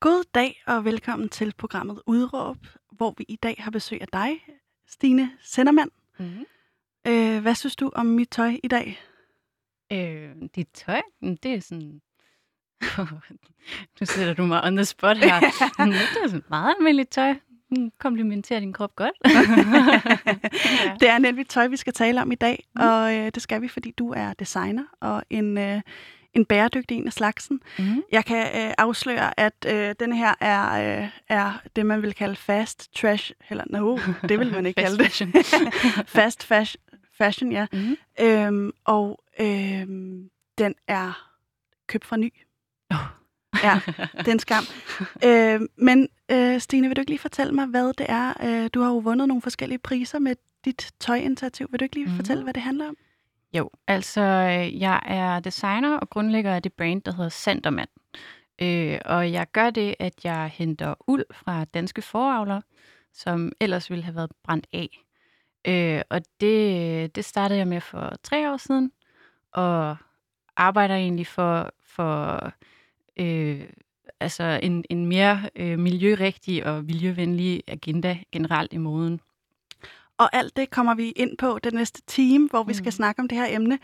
God dag og velkommen til programmet Udråb, hvor vi i dag har besøg af dig, Stine Sendermand. Mm. Øh, hvad synes du om mit tøj i dag? Øh, dit tøj, det er sådan... nu sætter du mig on the spot her. Det er sådan meget almindeligt tøj. Mm, Komplementerer din krop godt. Ja. Det er nemlig tøj, vi skal tale om i dag, Mm. og øh, det skal vi, fordi du er designer og en, øh, en bæredygtig en af slagsen. Mm. Jeg kan øh, afsløre, at øh, den her er, øh, er det, man vil kalde fast trash, eller no, det vil man ikke kalde det. fashion. fast fashion, fashion ja. Mm. Øhm, og øhm, den er købt fra ny. Åh. Ja, det er en skam. øh, men øh, Stine, vil du ikke lige fortælle mig, hvad det er? Øh, du har jo vundet nogle forskellige priser med dit tøjinitiativ. Vil du ikke lige Mhm. fortælle, hvad det handler om? Jo, altså øh, jeg er designer og grundlægger af det brand, der hedder Sandermand. Øh, og jeg gør det, at jeg henter uld fra danske foravlere, som ellers ville have været brændt af. Øh, og det, det startede jeg med for tre år siden, og arbejder egentlig for, for øh, altså en, en mere øh, miljørigtig og miljøvenlig agenda generelt i moden. Og alt det kommer vi ind på den næste time, hvor vi skal Mm. snakke om det her emne.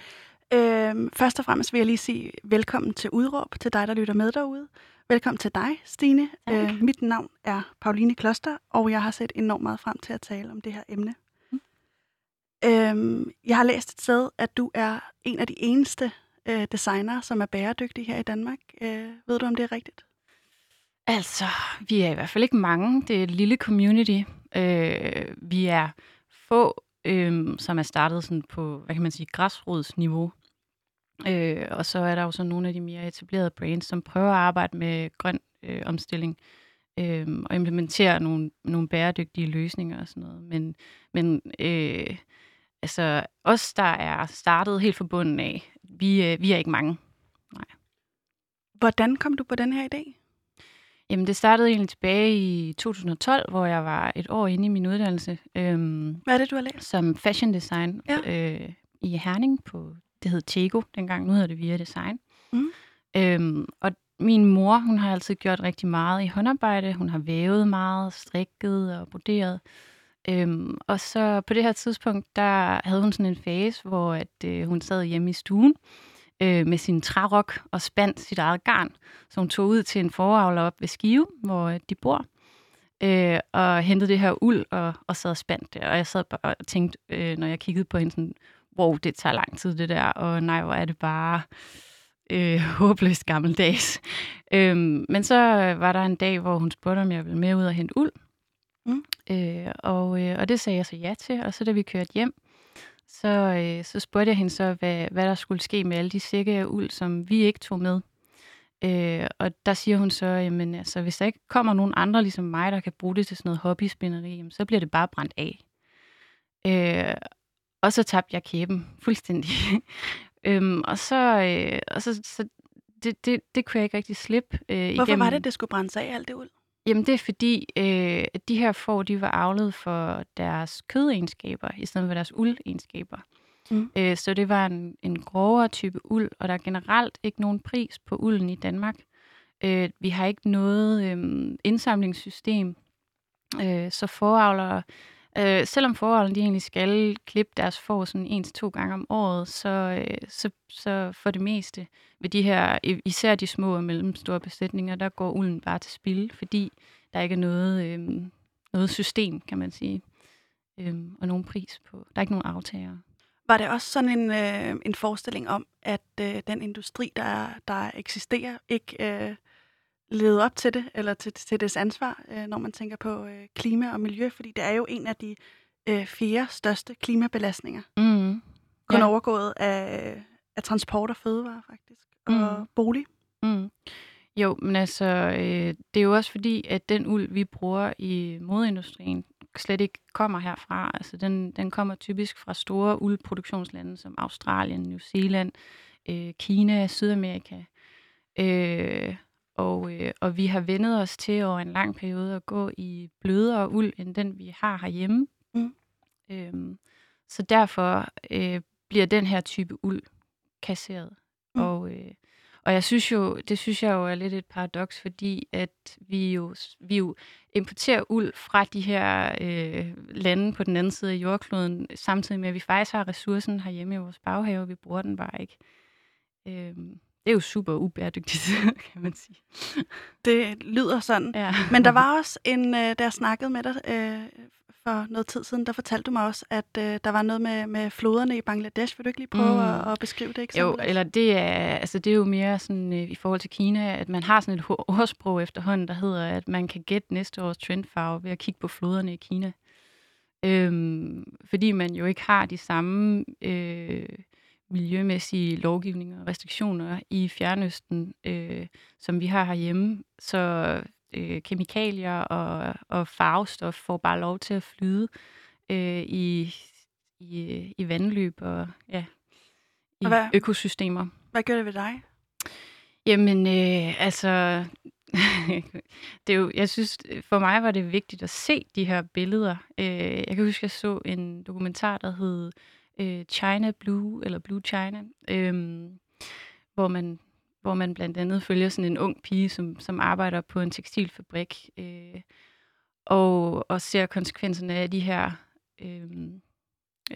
Øhm, først og fremmest vil jeg lige sige velkommen til Udråb, til dig, der lytter med derude. Velkommen til dig, Stine. Tak. Øh, mit navn er Pauline Kloster, og jeg har set enormt meget frem til at tale om det her emne. Mm. Øhm, jeg har læst et sted, at du er en af de eneste øh, designere, som er bæredygtige her i Danmark. Øh, ved du, om det er rigtigt? Altså, vi er i hvert fald ikke mange. Det er et lille community. Øh, vi er få, øh, som er startet sådan på, hvad kan man sige, græsrodsniveau. Øh, og så er der jo så nogle af de mere etablerede brands, som prøver at arbejde med grøn øh, omstilling øh, og implementere nogle, nogle bæredygtige løsninger og sådan noget. Men, men øh, altså, os, der er startet helt fra bunden af, vi, øh, vi er ikke mange. Nej. Hvordan kom du på den her idé? Jamen, det startede egentlig tilbage i 2012, hvor jeg var et år inde i min uddannelse øhm, Hvad er det, du har læst? som fashion design øh, i Herning på, det hed Tego dengang, nu hedder det Via Design. Mhm. Øhm, og min mor, hun har altid gjort rigtig meget i håndarbejde. Hun har vævet meget, strikket og broderet. Øhm, og så på det her tidspunkt, der havde hun sådan en fase, hvor at, øh, hun sad hjemme i stuen øh, med sin trærok og spændt sit eget garn. Så hun tog ud til en foravler op ved Skive, hvor øh, de bor, øh, og hentede det her uld og, og sad og spændt det. Og jeg sad bare og tænkte, øh, når jeg kiggede på hende, sådan, wow, det tager lang tid det der, og nej, hvor er det bare øh, håbløst gammeldags. Øhm, men så var der en dag, hvor hun spurgte, om jeg ville med ud og hente uld. Mm. Øh, og, øh, og det sagde jeg så ja til, og så da vi kørte hjem, så, øh, så spurgte jeg hende så, hvad, hvad der skulle ske med alle de sække af uld, som vi ikke tog med. Øh, og der siger hun så, jamen altså, hvis der ikke kommer nogen andre ligesom mig, der kan bruge det til sådan noget hobbyspinderi, jamen, så bliver det bare brændt af. Øh, og så tabte jeg kæben fuldstændig. øhm, og så, øh, og så, så det, det, det kunne jeg ikke rigtig slippe. Øh, Hvorfor igennem. var det, det skulle brændes af alt det ud? Jamen det er fordi, øh, at de her får, de var avlet for deres kødegenskaber, i stedet for deres uldegenskaber. Mm. Øh, så det var en, en grovere type uld, og der er generelt ikke nogen pris på ulden i Danmark. Øh, vi har ikke noget øh, indsamlingssystem, øh, så foravlere, øh, selvom forholdene de egentlig skal klippe deres får sådan en til to gange om året, så, øh, så, så for det meste ved de her, især de små og mellemstore besætninger, der går ulden bare til spil, fordi der ikke er noget, øh, noget system, kan man sige, øh, og nogen pris på. Der er ikke nogen aftager. Var det også sådan en, øh, en forestilling om, at øh, den industri, der, der eksisterer, ikke øh, levede op til det, eller til, til dets ansvar, øh, når man tænker på øh, klima og miljø? Fordi det er jo en af de øh, fire største klimabelastninger. Mm. Kun Ja. overgået af, af transport og fødevare, faktisk. Og Mm. bolig. Mm. Jo, men altså, øh, det er jo også fordi, at den uld, vi bruger i modeindustrien, slet ikke kommer herfra. Altså, den, den kommer typisk fra store uldproduktionslande som Australien, New Zealand, øh, Kina, Sydamerika. Øh, og, øh, og vi har vendet os til over en lang periode at gå i blødere uld, end den vi har herhjemme. Mm. Øhm, så derfor øh, bliver den her type uld kasseret. Mm. Og, øh, Og jeg synes jo, det synes jeg jo er lidt et paradoks, fordi at vi jo, vi jo importerer uld fra de her øh, lande på den anden side af jordkloden, samtidig med, at vi faktisk har ressourcen herhjemme i vores baghave, vi bruger den bare ikke. Øh, det er jo super ubæredygtigt, kan man sige. Det lyder sådan. Ja. Men der var også en, øh, da jeg snakkede med dig øh, for noget tid siden, der fortalte du mig også, at øh, der var noget med, med floderne i Bangladesh. Vil du ikke lige prøve mm. at, at beskrive det eksempel? Jo, eller det er, altså det er jo mere sådan i forhold til Kina, at man har sådan et ordsprog efterhånden, der hedder, at man kan gætte næste års trendfarve ved at kigge på floderne i Kina. Øhm, fordi man jo ikke har de samme øh, miljømæssige lovgivninger og restriktioner i Fjernøsten, øh, som vi har herhjemme. Så øh, kemikalier og, og farvestof får bare lov til at flyde øh, i, i, i vandløb og ja, i og hvad, økosystemer. Hvad gør det ved dig? Jamen, øh, altså, det er jo, jeg synes, for mig var det vigtigt at se de her billeder. Øh, jeg kan huske, jeg så en dokumentar, der hed øh, China Blue, eller Blue China, øh, hvor man hvor man blandt andet følger sådan en ung pige, som, som arbejder på en tekstilfabrik, øh, og, og ser konsekvenserne af de her øh,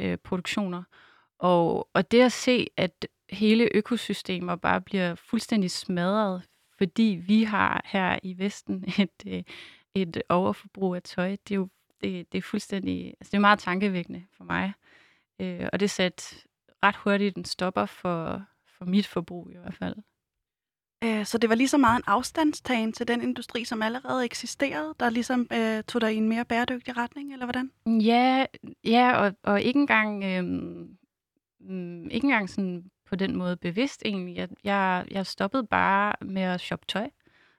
øh, produktioner. Og, og det at se, at hele økosystemer bare bliver fuldstændig smadret, fordi vi har her i Vesten et, øh, et overforbrug af tøj, det er jo det, det er fuldstændig, altså det er meget tankevækkende for mig. Øh, og det satte ret hurtigt en stopper for, for mit forbrug i hvert fald. Øh, så det var lige så meget en afstandstagen til den industri, som allerede eksisterede, der ligesom øh, tog dig i en mere bæredygtig retning, eller hvordan? Ja, ja og, og ikke engang, øh, ikke engang sådan på den måde bevidst egentlig. Jeg, jeg, jeg stoppede bare med at shoppe tøj.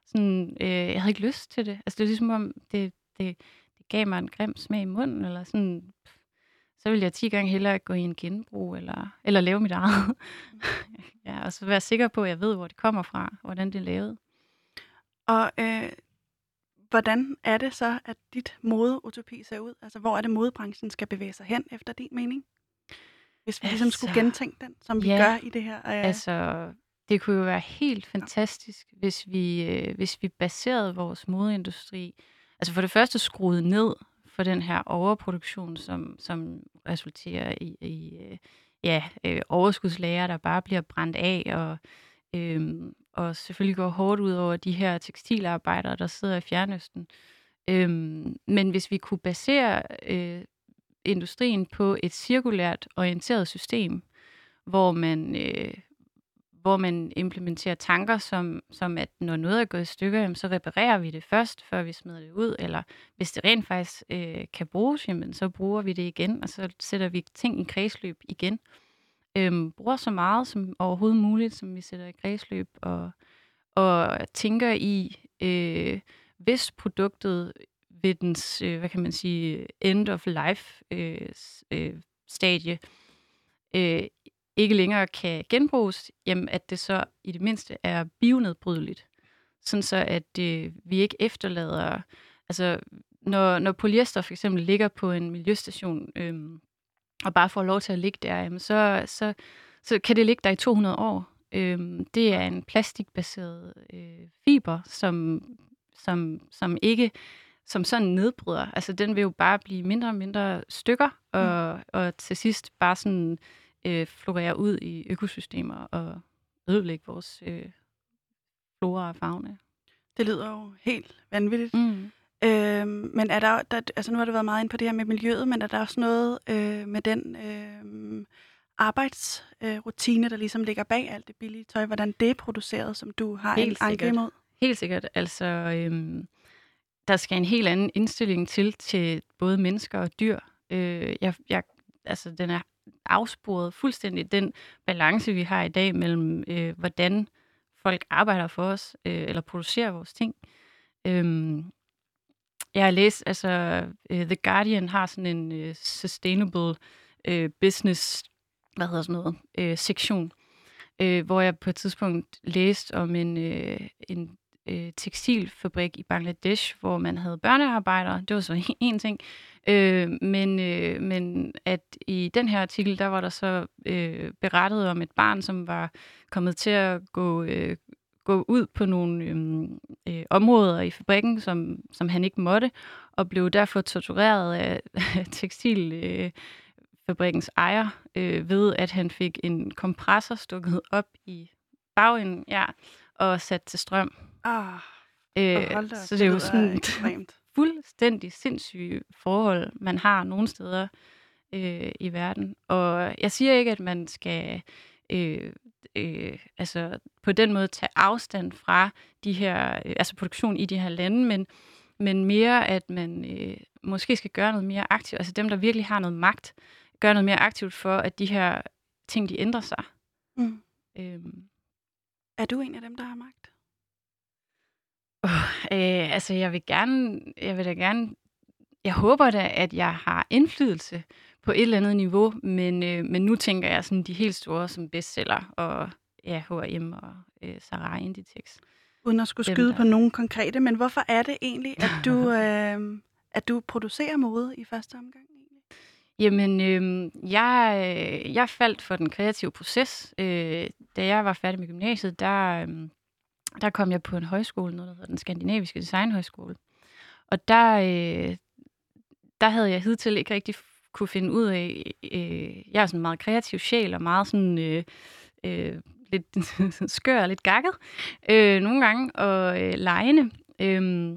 Sådan, øh, jeg havde ikke lyst til det. Altså det er ligesom om, det, det, det gav mig en grim smag i munden, eller sådan, så ville jeg 10 gange hellere gå i en genbrug, eller, eller lave mit eget. ja, og så være sikker på, at jeg ved, hvor det kommer fra, hvordan det er lavet. Og øh, hvordan er det så, at dit modeutopi ser ud? Altså, hvor er det, modebranchen skal bevæge sig hen, efter din mening? Hvis vi altså, ligesom skulle altså, gentænke den, som vi ja, gør i det her. Øh... Altså, det kunne jo være helt fantastisk, hvis, vi, øh, hvis vi baserede vores modeindustri, altså for det første skruede ned for den her overproduktion, som, som resulterer i, i øh, ja, øh, overskudslager, der bare bliver brændt af, og, øh, og selvfølgelig går hårdt ud over de her tekstilarbejdere, der sidder i Fjernøsten. Øh, men hvis vi kunne basere øh, industrien på et cirkulært orienteret system, hvor man, øh, hvor man implementerer tanker som, som, at når noget er gået i stykker, jamen, så reparerer vi det først, før vi smider det ud, eller hvis det rent faktisk øh, kan bruges, jamen, så bruger vi det igen, og så sætter vi ting i kredsløb igen. Øhm, bruger så meget som overhovedet muligt, som vi sætter i kredsløb, og, og tænker i, øh, hvis produktet ved dens, øh, hvad kan man sige, end of life øh, øh, stadie, øh, ikke længere kan genbruges, jamen at det så i det mindste er bionedbrydeligt. Sådan så, at øh, vi ikke efterlader... Altså, når, når polyester for eksempel ligger på en miljøstation, øh, og bare får lov til at ligge der, jamen så, så, så kan det ligge der i 200 år. Øh, det er en plastikbaseret øh, fiber, som, som, som ikke som sådan nedbryder. Altså, den vil jo bare blive mindre og mindre stykker, og, mm. og til sidst bare sådan øh, florere ud i økosystemer og ødelægge vores øh, flora og fauna. Det lyder jo helt vanvittigt. Mm. Øh, men er der, der, altså nu har det været meget ind på det her med miljøet, men er der også noget øh, med den øh, arbejdsrutine, øh, der ligesom ligger bag alt det billige tøj, hvordan det er produceret, som du har helt en anke imod? Helt sikkert. Altså, øh, der skal en helt anden indstilling til til både mennesker og dyr. Øh, jeg, jeg, altså, den er afsporet fuldstændig den balance, vi har i dag mellem, øh, hvordan folk arbejder for os, øh, eller producerer vores ting. Øhm, jeg har læst, altså uh, The Guardian har sådan en uh, sustainable uh, business, hvad hedder sådan noget, uh, sektion, uh, hvor jeg på et tidspunkt læste om en, uh, en øh, tekstilfabrik i Bangladesh, hvor man havde børnearbejdere. Det var så en ting. Øh, men, øh, men at i den her artikel, der var der så øh, berettet om et barn, som var kommet til at gå, øh, gå ud på nogle øh, øh, områder i fabrikken, som, som han ikke måtte, og blev derfor tortureret af, tekstil... Øh, fabrikkens ejer, øh, ved at han fik en kompressor stukket op i bagenden, ja, og sat til strøm. Ah, øh, så det er jo sådan ekstremt. fuldstændig sindssyge forhold, man har nogle steder øh, i verden. Og jeg siger ikke, at man skal øh, øh, altså på den måde tage afstand fra de her, øh, altså produktion i de her lande, men, men mere, at man øh, måske skal gøre noget mere aktivt. Altså dem, der virkelig har noget magt, gøre noget mere aktivt for, at de her ting, de ændrer sig. Mm. Øhm. Er du en af dem, der har magt? Uh, øh, altså, jeg vil gerne, jeg vil da gerne, jeg håber da, at jeg har indflydelse på et eller andet niveau, men, øh, men nu tænker jeg sådan de helt store som bestseller, og ja, H&M og øh, Sarah Inditex. Uden at skulle skyde der... på nogen konkrete, men hvorfor er det egentlig, at du, øh, at du producerer mode i første omgang? Jamen, øh, jeg, øh, jeg faldt for den kreative proces. Øh, da jeg var færdig med gymnasiet, der, øh, der kom jeg på en højskole, noget der hedder den Skandinaviske Designhøjskole. Og der, øh, der havde jeg hidtil ikke rigtig kunne finde ud af, øh, jeg er sådan en meget kreativ sjæl, og meget sådan øh, øh, lidt skør og lidt gakket øh, nogle gange, og øh, lejende. Øh,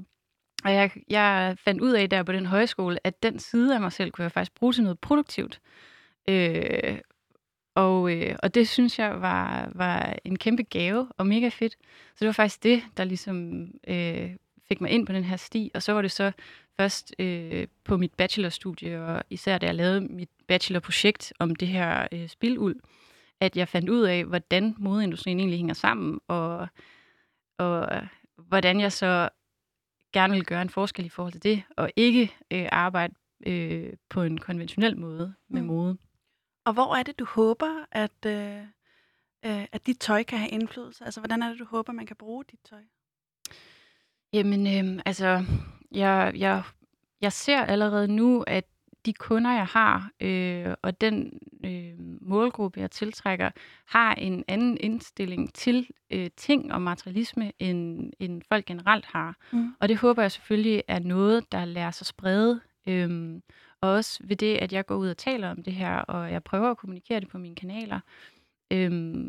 og jeg, jeg fandt ud af der på den højskole, at den side af mig selv kunne jeg faktisk bruge til noget produktivt. Øh, og, øh, og det synes jeg var, var en kæmpe gave og mega fedt. Så det var faktisk det, der ligesom øh, fik mig ind på den her sti. Og så var det så først øh, på mit bachelorstudie, og især da jeg lavede mit bachelorprojekt om det her øh, spiluld, at jeg fandt ud af, hvordan modeindustrien egentlig hænger sammen, og, og hvordan jeg så gerne vil gøre en forskel i forhold til det, og ikke øh, arbejde øh, på en konventionel måde med mm. mode. Og hvor er det, du håber, at, øh, øh, at dit tøj kan have indflydelse? Altså, hvordan er det, du håber, man kan bruge dit tøj? Jamen, øh, altså, jeg, jeg, jeg ser allerede nu, at de kunder, jeg har, øh, og den øh, målgruppe, jeg tiltrækker, har en anden indstilling til øh, ting og materialisme, end, end folk generelt har. Mm. Og det håber jeg selvfølgelig er noget, der lærer sig sprede. Øh, og også ved det, at jeg går ud og taler om det her, og jeg prøver at kommunikere det på mine kanaler, øh,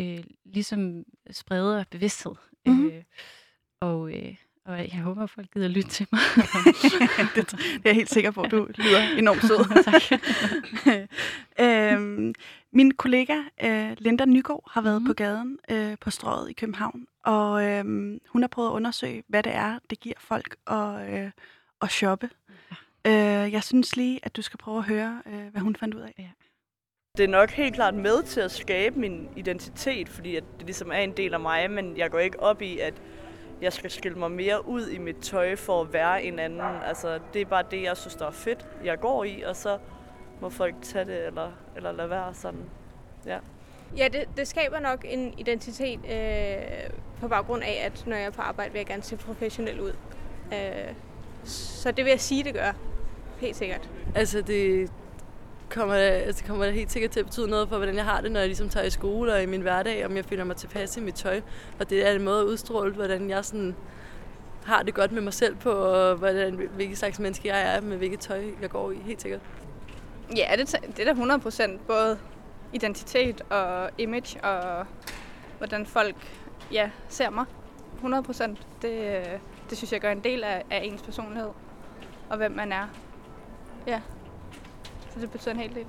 øh, ligesom spreder bevidsthed. Mm. Øh, og øh, og jeg håber, at folk gider lytte til mig. det, det er jeg helt sikker på, du lyder enormt sød. tak. øhm, min kollega øh, Linda Nygaard har været mm. på gaden øh, på strøget i København, og øh, hun har prøvet at undersøge, hvad det er, det giver folk at, øh, at shoppe. Øh, jeg synes lige, at du skal prøve at høre, øh, hvad hun fandt ud af. Ja. Det er nok helt klart med til at skabe min identitet, fordi at det ligesom er en del af mig, men jeg går ikke op i, at jeg skal skille mig mere ud i mit tøj for at være en anden. Altså, det er bare det, jeg synes, der er fedt, jeg går i, og så må folk tage det eller, eller lade være sådan. Ja. Ja, det, det skaber nok en identitet øh, på baggrund af, at når jeg er på arbejde, vil jeg gerne se professionel ud. Øh, så det vil jeg sige, det gør. Helt sikkert. Altså, det, kommer, altså, kommer det helt sikkert til at betyde noget for, hvordan jeg har det, når jeg ligesom tager i skole og i min hverdag, om jeg føler mig tilpas i mit tøj. Og det er en måde at udstråle, hvordan jeg sådan har det godt med mig selv på, og hvordan, hvilket slags menneske jeg er, med hvilket tøj jeg går i, helt sikkert. Ja, det, det er da 100 procent. Både identitet og image, og hvordan folk ja, ser mig. 100 procent. Det, det synes jeg gør en del af, af ens personlighed, og hvem man er. Ja. Så det betyder en hel del.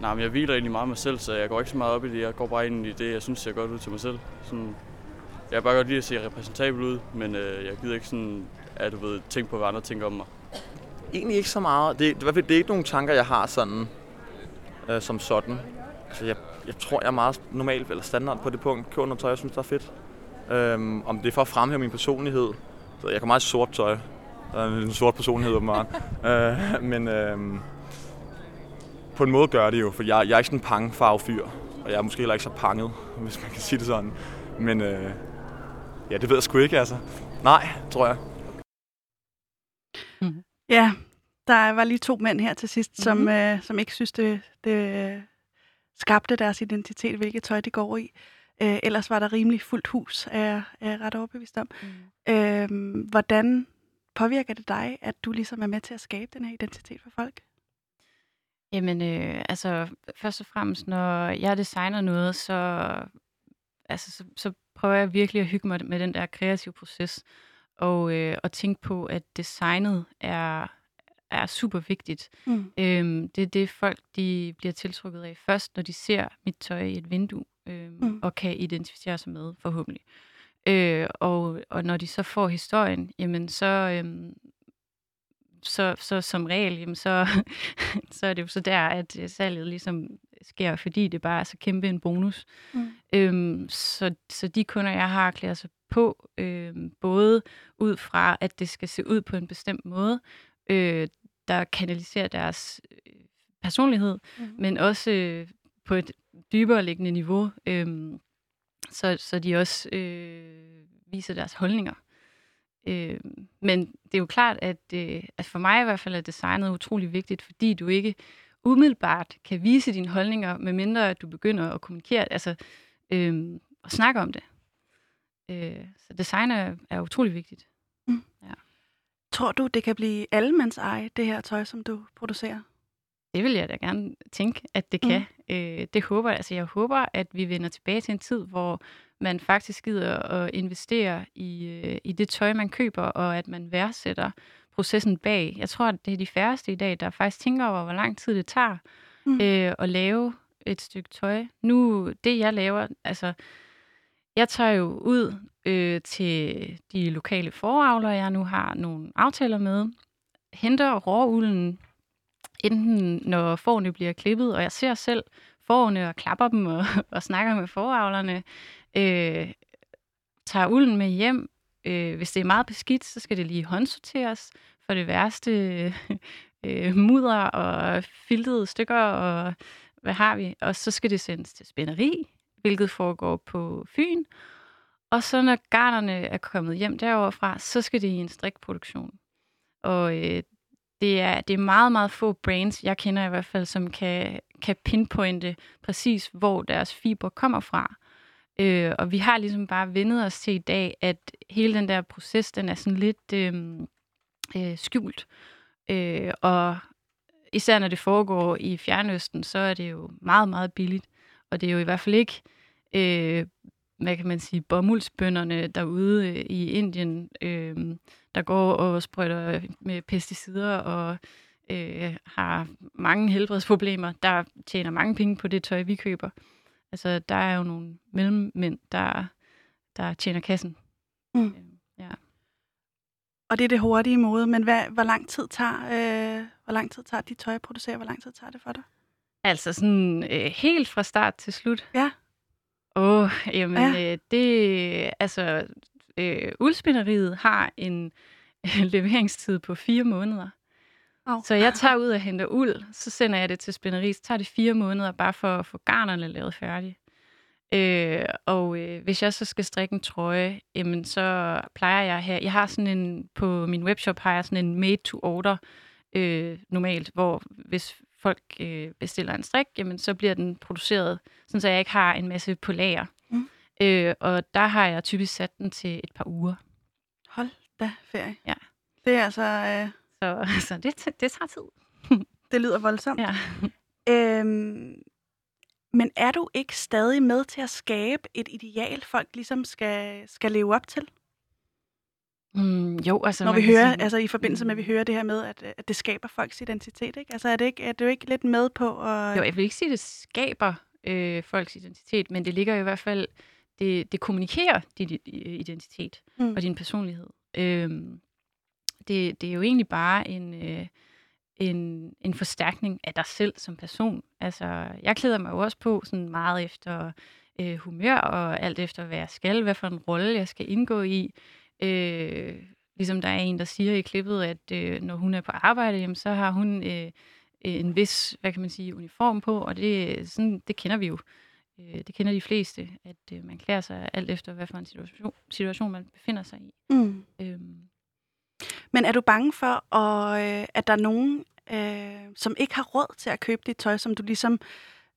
Nej, men jeg hviler egentlig meget mig selv, så jeg går ikke så meget op i det. Jeg går bare ind i det, jeg synes ser godt ud til mig selv. Sådan, jeg kan bare godt lide at se repræsentabel ud, men øh, jeg gider ikke sådan, at du ved, tænke på, hvad andre tænker om mig. Egentlig ikke så meget. Det, det, det er ikke nogen tanker, jeg har sådan, øh, som sådan. Altså, jeg, jeg tror, jeg er meget normal eller standard på det punkt. Køber noget tøj, jeg synes, der er fedt. Øhm, om det er for at fremhæve min personlighed. Så jeg går meget sort tøj. Der er en sort personlighed, åbenbart. øh, men øh, på en måde gør det jo, for jeg, jeg er ikke sådan en pangefarve fyr, og jeg er måske heller ikke så panget, hvis man kan sige det sådan. Men øh, Ja, det ved jeg sgu ikke, altså. Nej, tror jeg. Ja, der var lige to mænd her til sidst, mm-hmm. som, Mhm. øh, som ikke synes, det, det øh, skabte deres identitet, hvilket tøj det går i. Øh, ellers var der rimelig fuldt hus, er jeg, er jeg ret overbevist om. Mm. Øh, hvordan påvirker det dig, at du ligesom er med til at skabe den her identitet for folk? Jamen, øh, altså, først og fremmest, når jeg designer noget, så, altså, så, så prøver jeg virkelig at hygge mig med den der kreative proces, og, øh, og tænke på, at designet er, er super vigtigt. Mm. Øhm, det er det, folk de bliver tiltrukket af først, når de ser mit tøj i et vindue, øhm, Mm. og kan identificere sig med, forhåbentlig. Øh, og, og når de så får historien, jamen så, øhm, så, så som regel, jamen så, så er det jo så der, at øh, salget ligesom sker, fordi det bare er så kæmpe en bonus. Mm. Øhm, så, så de kunder, jeg har, klæder sig på, øhm, både ud fra, at det skal se ud på en bestemt måde, øh, der kanaliserer deres øh, personlighed, Mm. men også øh, på et dybere liggende niveau, øh, så, så de også øh, viser deres holdninger. Øh, men det er jo klart, at, øh, at for mig i hvert fald er designet utrolig vigtigt, fordi du ikke umiddelbart kan vise dine holdninger, medmindre at du begynder at kommunikere, altså øh, og snakke om det. Øh, så design er, er utrolig vigtigt. Tror du, det kan blive allemands eje, det her tøj, som du producerer? Det vil jeg da gerne tænke, at det kan. Mm. Øh, det håber jeg. Altså, jeg håber, at vi vender tilbage til en tid, hvor man faktisk gider at investere i, øh, i det tøj, man køber, og at man værdsætter processen bag. Jeg tror, at det er de færreste i dag, der faktisk tænker over, hvor lang tid det tager Mm. øh, at lave et stykke tøj. Nu, det jeg laver, altså, jeg tager jo ud øh, til de lokale foravlere, jeg nu har nogle aftaler med, henter råulden, enten når forne bliver klippet, og jeg ser selv forne og klapper dem og, og snakker med foravlerne, øh, tager ulden med hjem. Øh, hvis det er meget beskidt, så skal det lige håndsorteres for det værste øh, mudder og filtede stykker, og hvad har vi? Og så skal det sendes til spænderi, hvilket foregår på Fyn. Og så når garnerne er kommet hjem deroverfra, så skal det i en strikproduktion. Og øh, det er, det er meget, meget få brands, jeg kender i hvert fald, som kan, kan pinpointe præcis, hvor deres fiber kommer fra. Øh, og vi har ligesom bare vendet os til i dag, at hele den der proces, den er sådan lidt øh, øh, skjult. Øh, og især når det foregår i Fjernøsten, så er det jo meget, meget billigt. Og det er jo i hvert fald ikke, øh, hvad kan man sige, bomuldsbønderne derude øh, i Indien, øh, der går og sprøjter med pesticider og øh, har mange helbredsproblemer, der tjener mange penge på det tøj, vi køber. Altså, der er jo nogle mellemmænd, der, der tjener kassen. Mm. Øh, ja. Og det er det hurtige mode, men hvad, hvor lang tid tager, øh, hvor lang tid tager de tøj at producere? Hvor lang tid tager det for dig? Altså sådan øh, helt fra start til slut. Ja. Åh, jamen Ja. øh, det, altså, øh, uldspinderiet har en leveringstid på fire måneder. Oh. Så jeg tager ud og henter uld, så sender jeg det til spænderi, så tager det fire måneder bare for at få garnerne lavet færdigt. Øh, og øh, hvis jeg så skal strikke en trøje, jamen så plejer jeg her, jeg har sådan en, på min webshop har jeg sådan en made to order øh, normalt, hvor hvis folk øh, bestiller en strik, jamen så bliver den produceret, sådan så jeg ikke har en masse på lager. Mm. Øh, og der har jeg typisk sat den til et par uger. Hold da ferie. Ja. Det er altså, øh, Så, så det, det tager tid. det lyder voldsomt. Ja. Øhm, men er du ikke stadig med til at skabe et ideal, folk ligesom skal, skal leve op til? Mm, jo, altså... Når vi hører, sige- altså i forbindelse med, at vi Mm. hører det her med, at, at det skaber folks identitet, ikke? Altså er, det ikke, er du ikke lidt med på at... Jo, jeg vil ikke sige, at det skaber øh, folks identitet, men det ligger jo i hvert fald, det, det kommunikerer din identitet mm. og din personlighed. Øhm, det, det er jo egentlig bare en, øh, en, en forstærkning af dig selv som person. Altså, jeg klæder mig jo også på sådan meget efter øh, humør og alt efter, hvad jeg skal, hvad for en rolle jeg skal indgå i. Øh, ligesom der er en, der siger i klippet, at øh, når hun er på arbejde, jamen, så har hun øh, en vis, hvad kan man sige, uniform på, og det, sådan, det kender vi jo. Øh, det kender de fleste, at øh, man klæder sig alt efter, hvad for en situation, situation man befinder sig i. Mm. Øhm, Men er du bange for, at, øh, at der er nogen, øh, som ikke har råd til at købe dit tøj, som du ligesom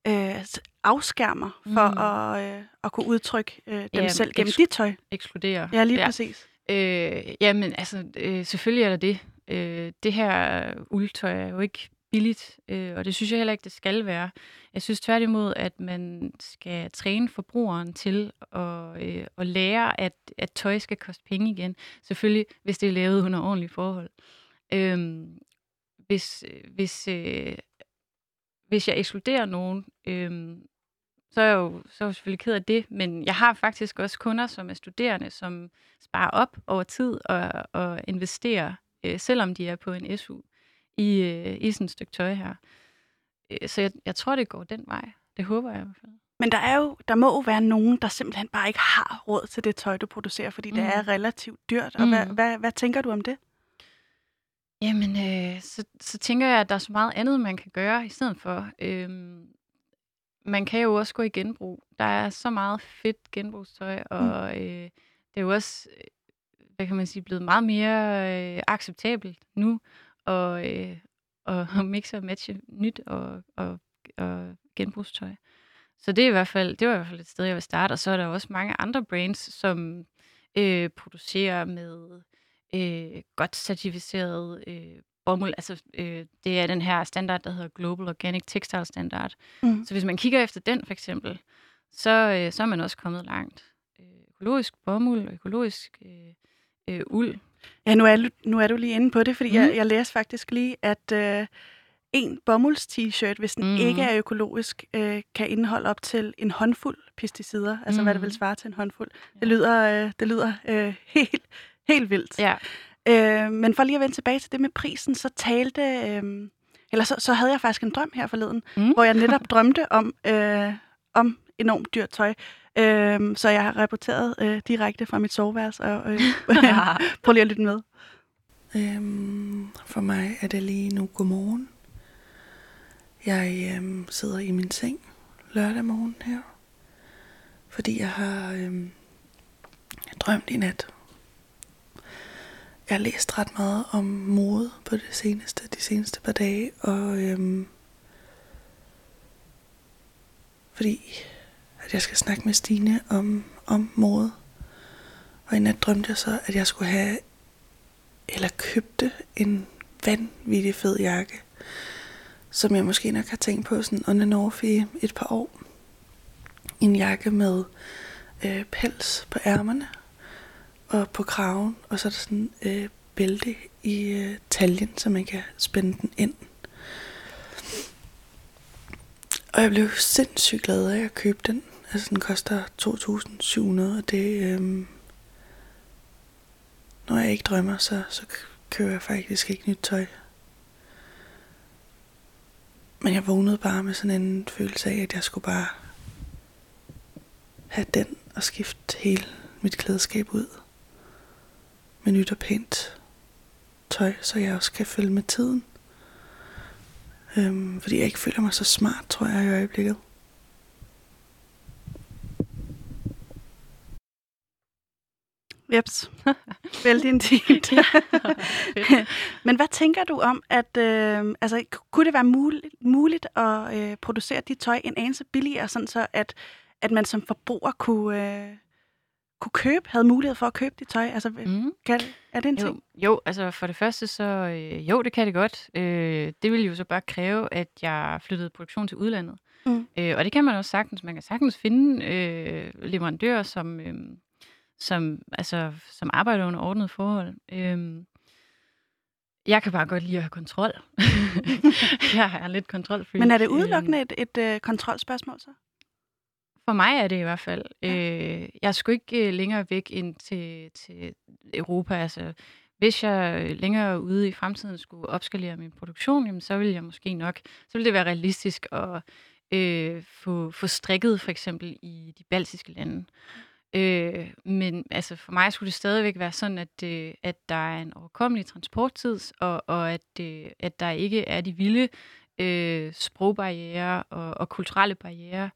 øh, afskærmer for Mm. at, øh, at kunne udtrykke øh, dem Ja, selv gennem dit tøj? ekskludere. Ja, lige ja. præcis. Øh, jamen, altså, øh, selvfølgelig er der det. Øh, det her uldtøj er jo ikke billigt, øh, og det synes jeg heller ikke, det skal være. Jeg synes tværtimod, at man skal træne forbrugeren til at, øh, at lære, at, at tøj skal koste penge igen. Selvfølgelig, hvis det er lavet under ordentlige forhold. Øhm, øh, hvis, hvis, øh, hvis jeg ekskluderer nogen, øh, så er jeg jo så er jeg selvfølgelig ked af det, men jeg har faktisk også kunder, som er studerende, som sparer op over tid og, og investerer, øh, selvom de er på en SU, i, øh, i sådan et stykke tøj her. Øh, så jeg, jeg tror, det går den vej. Det håber jeg i hvert fald. Men der, er jo, der må jo være nogen, der simpelthen bare ikke har råd til det tøj, du producerer, fordi mm. det Mm. er relativt dyrt. Og Mm. hvad, hvad, hvad tænker du om det? Jamen, øh, så, så tænker jeg, at der er så meget andet, man kan gøre i stedet for. Øhm, man kan jo også gå i genbrug. Der er så meget fedt genbrugstøj, og øh, det er jo også, øh, hvad kan man sige, blevet meget mere øh, acceptabelt nu, og, øh, og, og mixe og matche nyt og, og, og genbrugstøj. Så det er i hvert fald, det var i hvert fald et sted, jeg vil starte. Og så er der også mange andre brands, som øh, producerer med øh, godt certificeret øh, bomuld. Altså, øh, det er den her standard, der hedder Global Organic Textile Standard. Mm. Så hvis man kigger efter den, for eksempel, så, øh, så er man også kommet langt. Øh, økologisk bomuld og økologisk øh, øh, uld. Ja, nu er, nu er du lige inde på det, fordi mm. Mhm. jeg, jeg læste faktisk lige, at øh, en bomulds-t-shirt, hvis den mm. Mhm. ikke er økologisk, øh, kan indeholde op til en håndfuld pesticider, altså hvad det vil Mhm. svare til en håndfuld. Det Ja. lyder, øh, det lyder øh, helt, helt vildt. Ja. Øh, men for lige at vende tilbage til det med prisen, så talte... Øh, eller så, så havde jeg faktisk en drøm her forleden, Mm. hvor jeg netop drømte om, øh, om enormt dyrt tøj. Øh, så jeg har rapporteret øh, direkte fra mit soveværelse, og øh, prøv lige at lytte med. Øhm, for mig er det lige nu godmorgen. Jeg øhm, sidder i min seng lørdag morgen her, fordi jeg har øhm, drømt i nat. Jeg har læst ret meget om mode på det seneste, de seneste par dage, og øhm, fordi at jeg skal snakke med Stine om, om mode. Og i nat drømte jeg så, at jeg skulle have eller købte en vanvittig fed jakke, som jeg måske nok har tænkt på sådan on and off i et par år. En jakke med øh, pels på ærmerne og på kraven, og så er der sådan øh, bælte i øh, taljen, så man kan spænde den ind. Og jeg blev sindssygt glad af at købe den. Altså den koster 2.700, og det... Øh, når jeg ikke drømmer, så, så køber jeg faktisk ikke nyt tøj. Men jeg vågnede bare med sådan en følelse af, at jeg skulle bare have den og skifte hele mit klædeskab ud. Med nyt og pænt tøj, så jeg også kan følge med tiden. Øhm, fordi jeg ikke føler mig så smart, tror jeg, i øjeblikket. Jeps. Vældig intimt. Men hvad tænker du om, at øh, altså, kunne det være muligt, muligt at øh, producere dit tøj en anelse billigere, sådan så at, at man som forbruger kunne, øh, kunne købe, havde mulighed for at købe dit tøj? Altså, mm. Mm. kan, er det en Jo, ting? jo, altså for det første så, øh, jo, det kan det godt. Øh, det ville jo så bare kræve, at jeg flyttede produktion til udlandet. Mm. Øh, og det kan man også sagtens. Man kan sagtens finde øh, leverandører, som, øh, som, altså, som arbejder under ordnet forhold. Øh, jeg kan bare godt lide at have kontrol. jeg har lidt kontrol. Men er det udelukkende et, et øh, kontrolspørgsmål så? For mig er det i hvert fald. Øh, jeg sgu ikke øh, længere væk ind til, til Europa. Altså, hvis jeg øh, længere ude i fremtiden skulle opskalere min produktion, jamen, så ville jeg måske nok, så ville det være realistisk at øh, få, få strikket for eksempel i de baltiske lande. Øh, men altså, for mig skulle det stadigvæk være sådan, at, øh, at der er en overkommelig transporttid, og, og at, øh, at der ikke er de vilde øh, sprogbarriere og, og kulturelle barriere,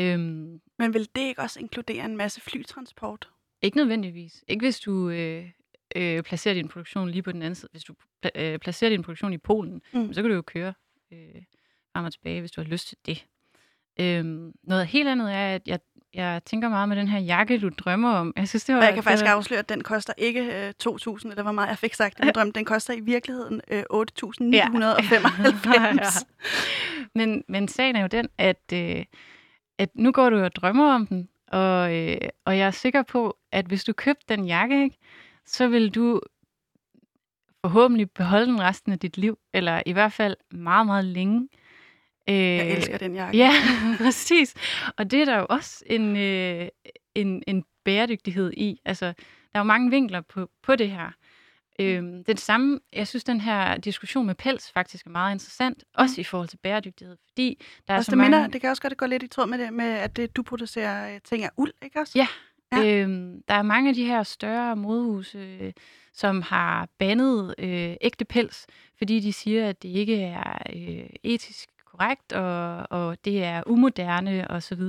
Øhm, Men vil det ikke også inkludere en masse flytransport? ikke nødvendigvis. Ikke hvis du øh, øh, placerer din produktion lige på den anden side. Hvis du pla- øh, placerer din produktion i Polen, Mm. så kan du jo køre øh, frem og tilbage, hvis du har lyst til det. Øhm, noget helt andet er, at jeg, jeg tænker meget med den her jakke, du drømmer om. Jeg synes, det var... Og jeg kan faktisk afsløre, at den koster ikke øh, 2.000, eller hvor meget jeg fik sagt i min drøm. Den koster i virkeligheden øh, 8.995. men, men sagen er jo den, at, øh, at nu går du og drømmer om den, og, øh, og jeg er sikker på, at hvis du købte den jakke, ikke, så vil du forhåbentlig beholde den resten af dit liv, eller i hvert fald meget, meget længe. Øh, Jeg elsker den jakke. Ja, præcis. Og det er der jo også en, øh, en, en bæredygtighed i. Altså, der er jo mange vinkler på, på det her. Øhm, det samme, jeg synes, den her diskussion med pels faktisk er meget interessant, også i forhold til bæredygtighed, fordi der er så det, mange... minder, det kan også godt gå lidt i tråd med det, med at det, du producerer øh, ting af uld, ikke også? Ja. Ja. Øhm, der er mange af de her større modehuse, øh, som har bandet øh, ægte pels, fordi de siger, at det ikke er øh, etisk korrekt, og, og det er umoderne osv.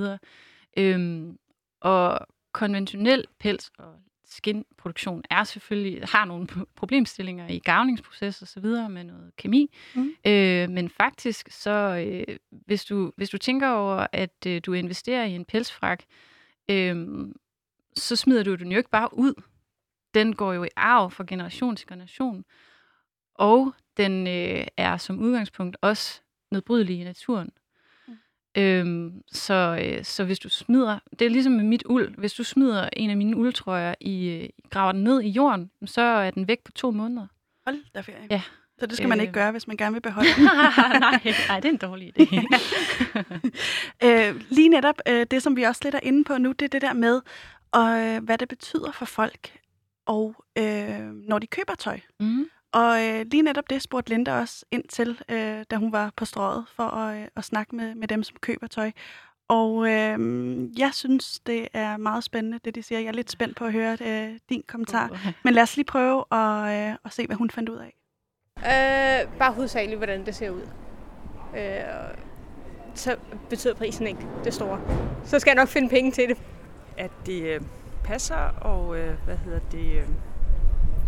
Øhm, og konventionel pels og skinproduktion er selvfølgelig har nogle problemstillinger i gavningsproces og så videre med noget kemi. Mm. Øh, men faktisk så, øh, hvis, du, hvis du tænker over, at øh, du investerer i en pelsfrak, øh, så smider du den jo ikke bare ud. Den går jo i arv fra generation til generation. Og den øh, er som udgangspunkt også nedbrydelig i naturen. Øhm, så, øh, så hvis du smider, det er ligesom med mit uld, hvis du smider en af mine uldtrøjer i, øh, graver den ned i jorden, så er den væk på to måneder. Hold da ferie. Ja. Så det skal man Øh. ikke gøre, hvis man gerne vil beholde den. nej, nej, det er en dårlig idé. øh, lige netop øh, det, som vi også lidt er inde på nu, det er det der med, og, øh, hvad det betyder for folk, og øh, når de køber tøj. mm. Og øh, lige netop det spurgte Linda også ind til, øh, da hun var på strøget for at, øh, at snakke med, med dem, som køber tøj. Og øh, jeg synes, det er meget spændende, det de siger. Jeg er lidt spændt på at høre øh, din kommentar. Men lad os lige prøve at, øh, at se, hvad hun fandt ud af. Øh, bare hovedsageligt, hvordan det ser ud. Øh, så betyder prisen ikke det store. Så skal jeg nok finde penge til det. at det øh, passer, og øh, hvad hedder det, øh,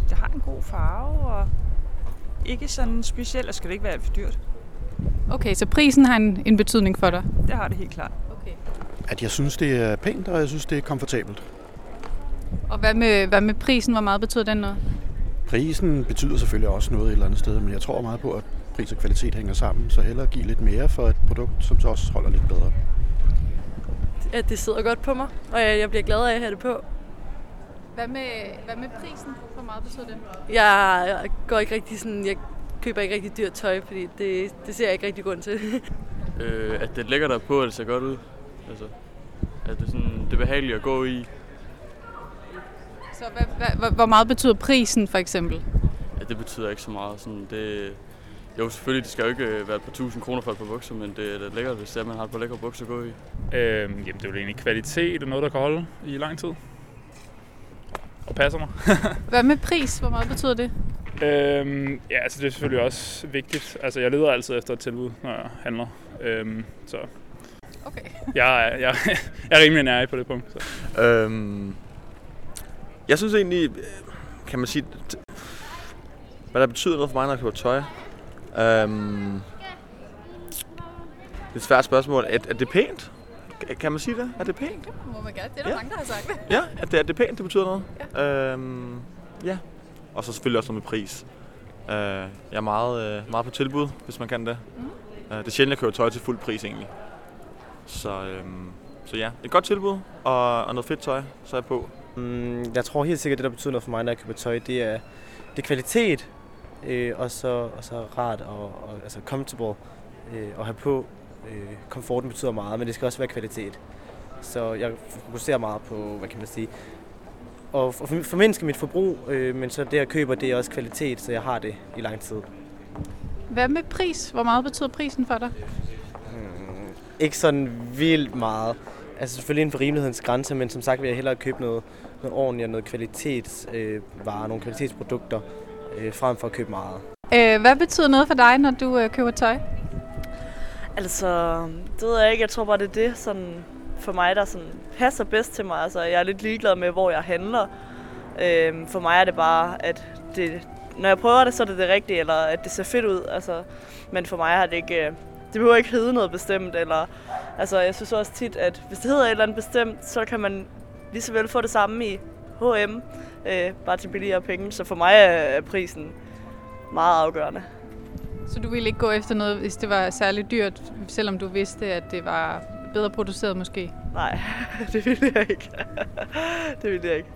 det har en god farve, og ikke sådan specielt, og skal det ikke være alt for dyrt. Okay, så prisen har en, en betydning for dig? Det har det helt klart. Okay. At jeg synes, det er pænt, og jeg synes, det er komfortabelt. Og hvad med, hvad med prisen? Hvor meget betyder den noget? Prisen betyder selvfølgelig også noget et eller andet sted, men jeg tror meget på, at pris og kvalitet hænger sammen, så hellere give lidt mere for et produkt, som så også holder lidt bedre. At det sidder godt på mig, og jeg, jeg bliver glad af at have det på. Hvad med, hvad med prisen? Hvor meget betyder den? Jeg, jeg går ikke rigtig sådan, jeg køber ikke rigtig dyrt tøj, fordi det, det ser jeg ikke rigtig grund til. Øh, at det er lækkert at på, og det ser godt ud. Altså, at det, er sådan, det er behageligt at gå i. Så hvad, hvad, hvor- hvor meget betyder prisen for eksempel? Ja, det betyder ikke så meget. Sådan, det, jo, selvfølgelig, det skal jo ikke øh, være et par tusind kroner for et par bukser, men det er da lækkert, hvis det er, man har et par lækre bukser at gå i. Øhm, jamen, det er jo egentlig kvalitet og noget, der kan holde i lang tid. Og passer mig. Hvad med pris? Hvor meget betyder det? øhm, ja, altså det er selvfølgelig også vigtigt. Altså jeg leder altid efter et tilbud, når jeg handler. Øhm, så Okay. jeg, er, jeg, jeg er rimelig nær på det punkt. Så. Øhm, jeg synes egentlig, øh, kan man sige, hvad der betyder noget for mig, når jeg køber tøj. Øhm, det er et svært spørgsmål. Er, er det pænt? Kan- man sige det? Er det pænt? Må man gerne. Det er der Ja. mange, der har sagt det. Ja, at det, er det pænt, det betyder noget. Ja. Øhm, ja. Og så selvfølgelig også noget med pris. Øh, jeg er meget, øh, meget på tilbud, hvis man kan det. Mm. Øh, det er sjældent, jeg køber tøj til fuld pris egentlig. Så, øhm, så ja, et godt tilbud og, og noget fedt tøj, så er jeg på. Mm, jeg tror helt sikkert, det der betyder noget for mig, når jeg køber tøj, det er, det er kvalitet, øh, og, så, og så rart og, og altså comfortable øh, at have på. Øh, komforten betyder meget, men det skal også være kvalitet. Så jeg fokuserer meget på, hvad kan man sige, og for- formindske mit forbrug, øh, men så det jeg køber, det er også kvalitet, så jeg har det i lang tid. Hvad med pris? Hvor meget betyder prisen for dig? Mm, ikke sådan vildt meget. Altså selvfølgelig inden for rimelighedens grænse, men som sagt vil jeg hellere købe noget, noget ordentligt og noget kvalitetsvarer, øh, nogle kvalitetsprodukter, øh, frem for at købe meget. Øh, hvad betyder noget for dig, når du øh, køber tøj? Altså, det ved jeg ikke. Jeg tror bare, det er det. Sådan, for mig, der sådan passer bedst til mig. Altså, jeg er lidt ligeglad med, hvor jeg handler. Øhm, for mig er det bare, at det, når jeg prøver det, så er det det rigtige, eller at det ser fedt ud. Altså, men for mig har det ikke... Øh, det behøver ikke hedde noget bestemt, eller... Altså, jeg synes også tit, at hvis det hedder et eller andet bestemt, så kan man lige så vel få det samme i H&M, øh, bare til billigere penge. Så for mig er er prisen meget afgørende. Så du ville ikke gå efter noget, hvis det var særligt dyrt, selvom du vidste, at det var bedre produceret måske? Nej, det ville jeg ikke. det ville jeg ikke.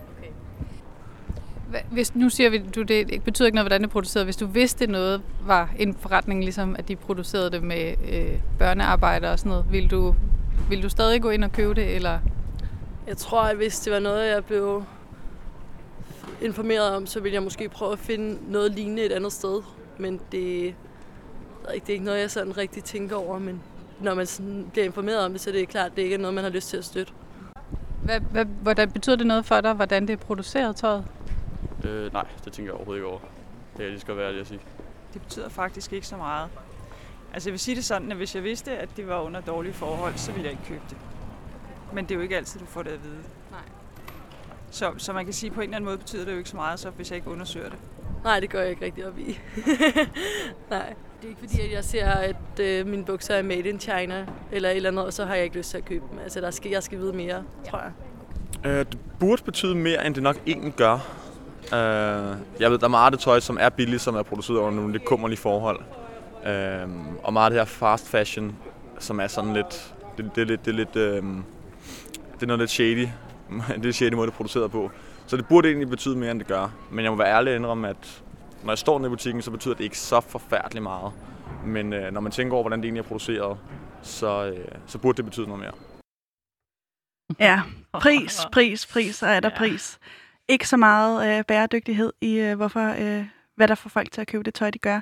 Hva- Hvis, nu siger vi, du, det betyder ikke noget, hvordan det er produceret. Hvis du vidste noget var en forretning, ligesom at de producerede det med øh, børnearbejde og sådan noget, ville du, ville du stadig gå ind og købe det, eller Jeg tror, at hvis det var noget, jeg blev informeret om, så ville jeg måske prøve at finde noget lignende et andet sted. Men det, ved ikke, det er ikke noget, jeg sådan rigtig tænker over. Men når man sådan bliver informeret om det, så er det klart, at det ikke er noget, man har lyst til at støtte. hvad, hvad, hvordan betyder det noget for dig, hvordan det er produceret tøjet? Øh, nej, det tænker jeg overhovedet ikke over. Det jeg lige skal være at sige. Det betyder faktisk ikke så meget. Altså jeg vil sige det sådan, at hvis jeg vidste, at det var under dårlige forhold, så ville jeg ikke købe det. Men det er jo ikke altid, du får det at vide. Nej. Så, så man kan sige, at på en eller anden måde betyder det jo ikke så meget, så hvis jeg ikke undersøger det. Nej, det gør jeg ikke rigtig op i. Nej, det er ikke fordi, at jeg ser, at øh, mine bukser er made in China eller et eller andet, og så har jeg ikke lyst til at købe dem. Altså, der skal, jeg skal vide mere, tror jeg. Øh, det burde betyde mere, end det nok egentlig gør. Øh, jeg ved, der er meget af det tøj, som er billigt, som er produceret under nogle lidt kummerlige forhold. Øh, og meget af det her fast fashion, som er sådan lidt... Det, det, er lidt, det, er lidt, øh, det er noget lidt shady. det er shady måde, det er produceret på. Så det burde egentlig betyde mere, end det gør. Men jeg må være ærlig og indrømme, at når jeg står nede i butikken, så betyder det ikke så forfærdeligt meget. Men øh, når man tænker over, hvordan det egentlig er produceret, så, øh, så burde det betyde noget mere. Ja, pris, pris, pris, og er der ja. pris. Ikke så meget øh, bæredygtighed i, øh, hvorfor, øh, hvad der får folk til at købe det tøj, de gør.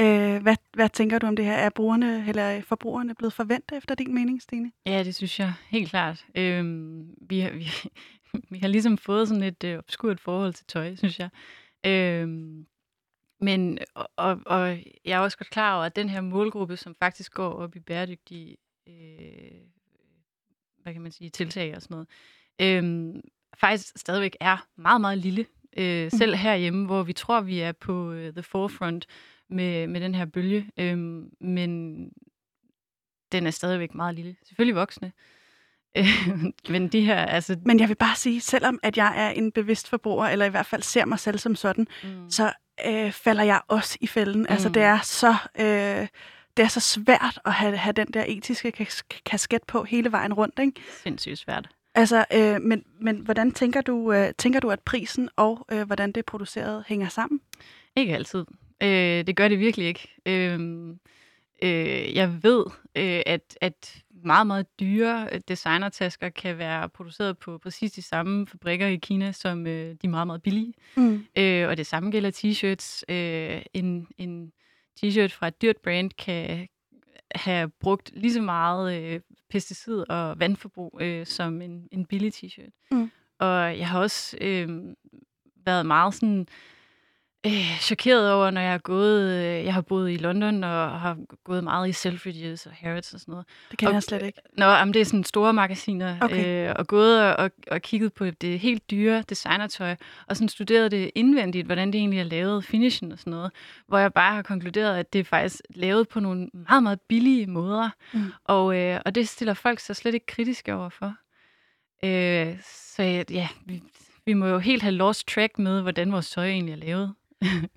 Øh, hvad, hvad tænker du om det her? Er brugerne eller forbrugerne blevet forventet efter din mening, Stine? Ja, det synes jeg helt klart. Øhm, vi, har, vi, vi har ligesom fået sådan et øh, obskurt forhold til tøj, synes jeg. Øhm, men, og, og, jeg er også godt klar over, at den her målgruppe, som faktisk går op i bæredygtige øh, hvad kan man sige, tiltag og sådan noget, øhm, faktisk stadigvæk er meget, meget lille. Øh, selv herhjemme, hvor vi tror, vi er på øh, the forefront med, med den her bølge. Øhm, men den er stadigvæk meget lille. Selvfølgelig voksne. Øh, men de her, altså... Men jeg vil bare sige, selvom at jeg er en bevidst forbruger, eller i hvert fald ser mig selv som sådan, mm. så øh, falder jeg også i fælden. Mm. Altså det er så... Øh, det er så svært at have, have den der etiske kas- kasket på hele vejen rundt, ikke? Sindssygt svært. Altså, øh, men, men hvordan tænker du, øh, tænker du, at prisen og øh, hvordan det er produceret hænger sammen? Ikke altid. Øh, det gør det virkelig ikke. Øh, øh, jeg ved, øh, at, at meget, meget dyre designertasker kan være produceret på præcis de samme fabrikker i Kina, som øh, de er meget, meget billige. Mm. Øh, og det samme gælder t-shirts. Øh, en, en t-shirt fra et dyrt brand kan have brugt lige så meget øh, pesticid og vandforbrug øh, som en, en billig t-shirt. Mm. Og jeg har også øh, været meget sådan øh, chokeret over, når jeg har gået, øh, jeg har boet i London og har gået meget i Selfridges og Harrods og sådan noget. Det kender og, jeg slet ikke. Nå, jamen, det er sådan store magasiner, Okay. øh, og gået og, og, og kigget på det helt dyre designertøj, og sådan studeret det indvendigt, hvordan det egentlig er lavet, finishen og sådan noget, hvor jeg bare har konkluderet, at det er faktisk lavet på nogle meget, meget billige måder, Mm. og, øh, og det stiller folk sig slet ikke kritiske overfor. Øh, så ja, vi, vi må jo helt have lost track med, hvordan vores tøj egentlig er lavet.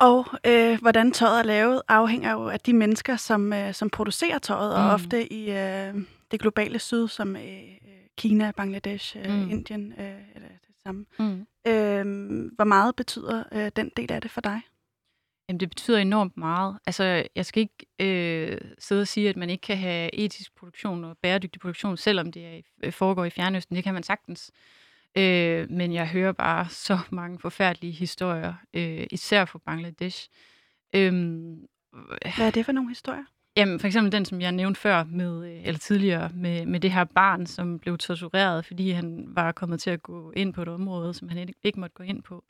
Og øh, hvordan tøjet er lavet, afhænger jo af de mennesker, som, øh, som producerer tøjet, og Mm. ofte i øh, det globale syd, som øh, Kina, Bangladesh, øh, Mm. Indien, øh, eller det samme. Mm. Øh, hvor meget betyder øh, den del af det for dig? Jamen, det betyder enormt meget. Altså, jeg skal ikke øh, sidde og sige, at man ikke kan have etisk produktion og bæredygtig produktion, selvom det er, øh, foregår i Fjernøsten. Det kan man sagtens. Øh, men jeg hører bare så mange forfærdelige historier, øh, især fra Bangladesh. Øhm, Hvad er det for nogle historier? Jamen, for eksempel den, som jeg nævnte før, med, øh, eller tidligere, med, med det her barn, som blev tortureret, fordi han var kommet til at gå ind på et område, som han ikke, ikke måtte gå ind på.